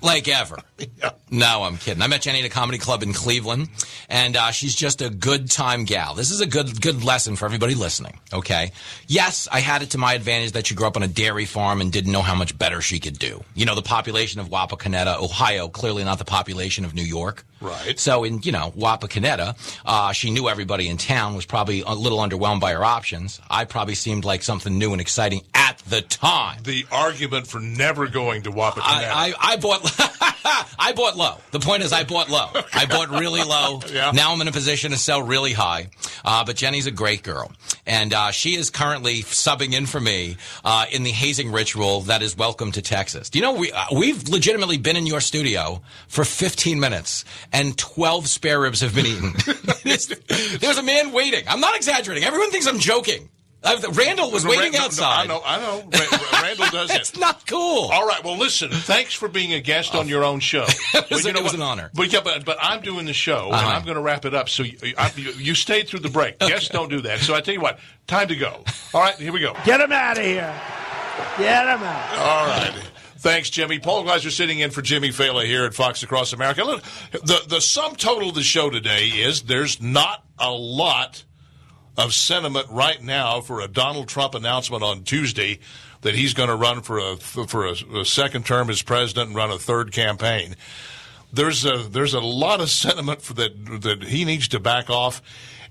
like ever. No, I'm kidding. I met Jenny at a comedy club in Cleveland, and uh, she's just a good time gal. This is a good good lesson for everybody listening. Okay. Yes, I had it to my advantage that she grew up on a dairy farm and didn't know how much better she could do. You know, the population of Wapakoneta, Ohio, clearly not the population of New York. Right. So in you know Wapakoneta, uh, she knew everybody in town. Was probably a little underwhelmed by her options. I probably seemed like something new and exciting at the time. The argument for never going to Wapakoneta. I, I, I bought I bought low. The point is, I bought low. I bought really low. yeah. Now I'm in a position to sell really high. Uh, but Jenny's a great girl, and uh, she is currently subbing in for me uh, in the hazing ritual that is welcome to Texas. Do you know we uh, we've legitimately been in your studio for 15 minutes, and 12 spare ribs have been eaten. There's- There's a man waiting. I'm not exaggerating. Everyone thinks I'm joking. Uh, Randall was No, no, waiting Ra- no, no, outside. I know, I know. Ra- Ra- Randall does it. It's not cool. All right. Well, listen. Thanks for being a guest on your own show. It was, But you know it was an honor. But yeah, but, but I'm doing the show, Uh-huh. I'm going to wrap it up. So you, I, you, you stayed through the break. Guests don't do that. So I tell you what, time to go. All right, here we go. Get him out of here. Get him out. All right. Thanks, Jimmy. Paul Gleiser sitting in for Jimmy Failla here at Fox Across America. Look, the the sum total of the show today is there's not a lot of sentiment right now for a Donald Trump announcement on Tuesday that he's going to run for a for a, a second term as president and run a third campaign. There's a there's a lot of sentiment for that that he needs to back off.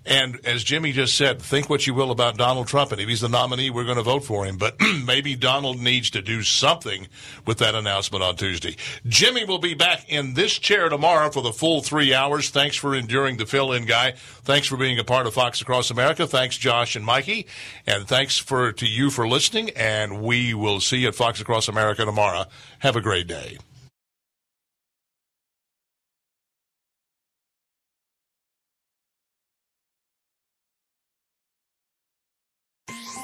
And as Jimmy just said, think what you will about Donald Trump, and if he's the nominee, we're going to vote for him. But maybe Donald needs to do something with that announcement on Tuesday. Jimmy will be back in this chair tomorrow for the full three hours. Thanks for enduring the fill-in guy. Thanks for being a part of Fox Across America. Thanks, Josh and Mikey, and thanks for to you for listening. And we will see you at Fox Across America tomorrow. Have a great day.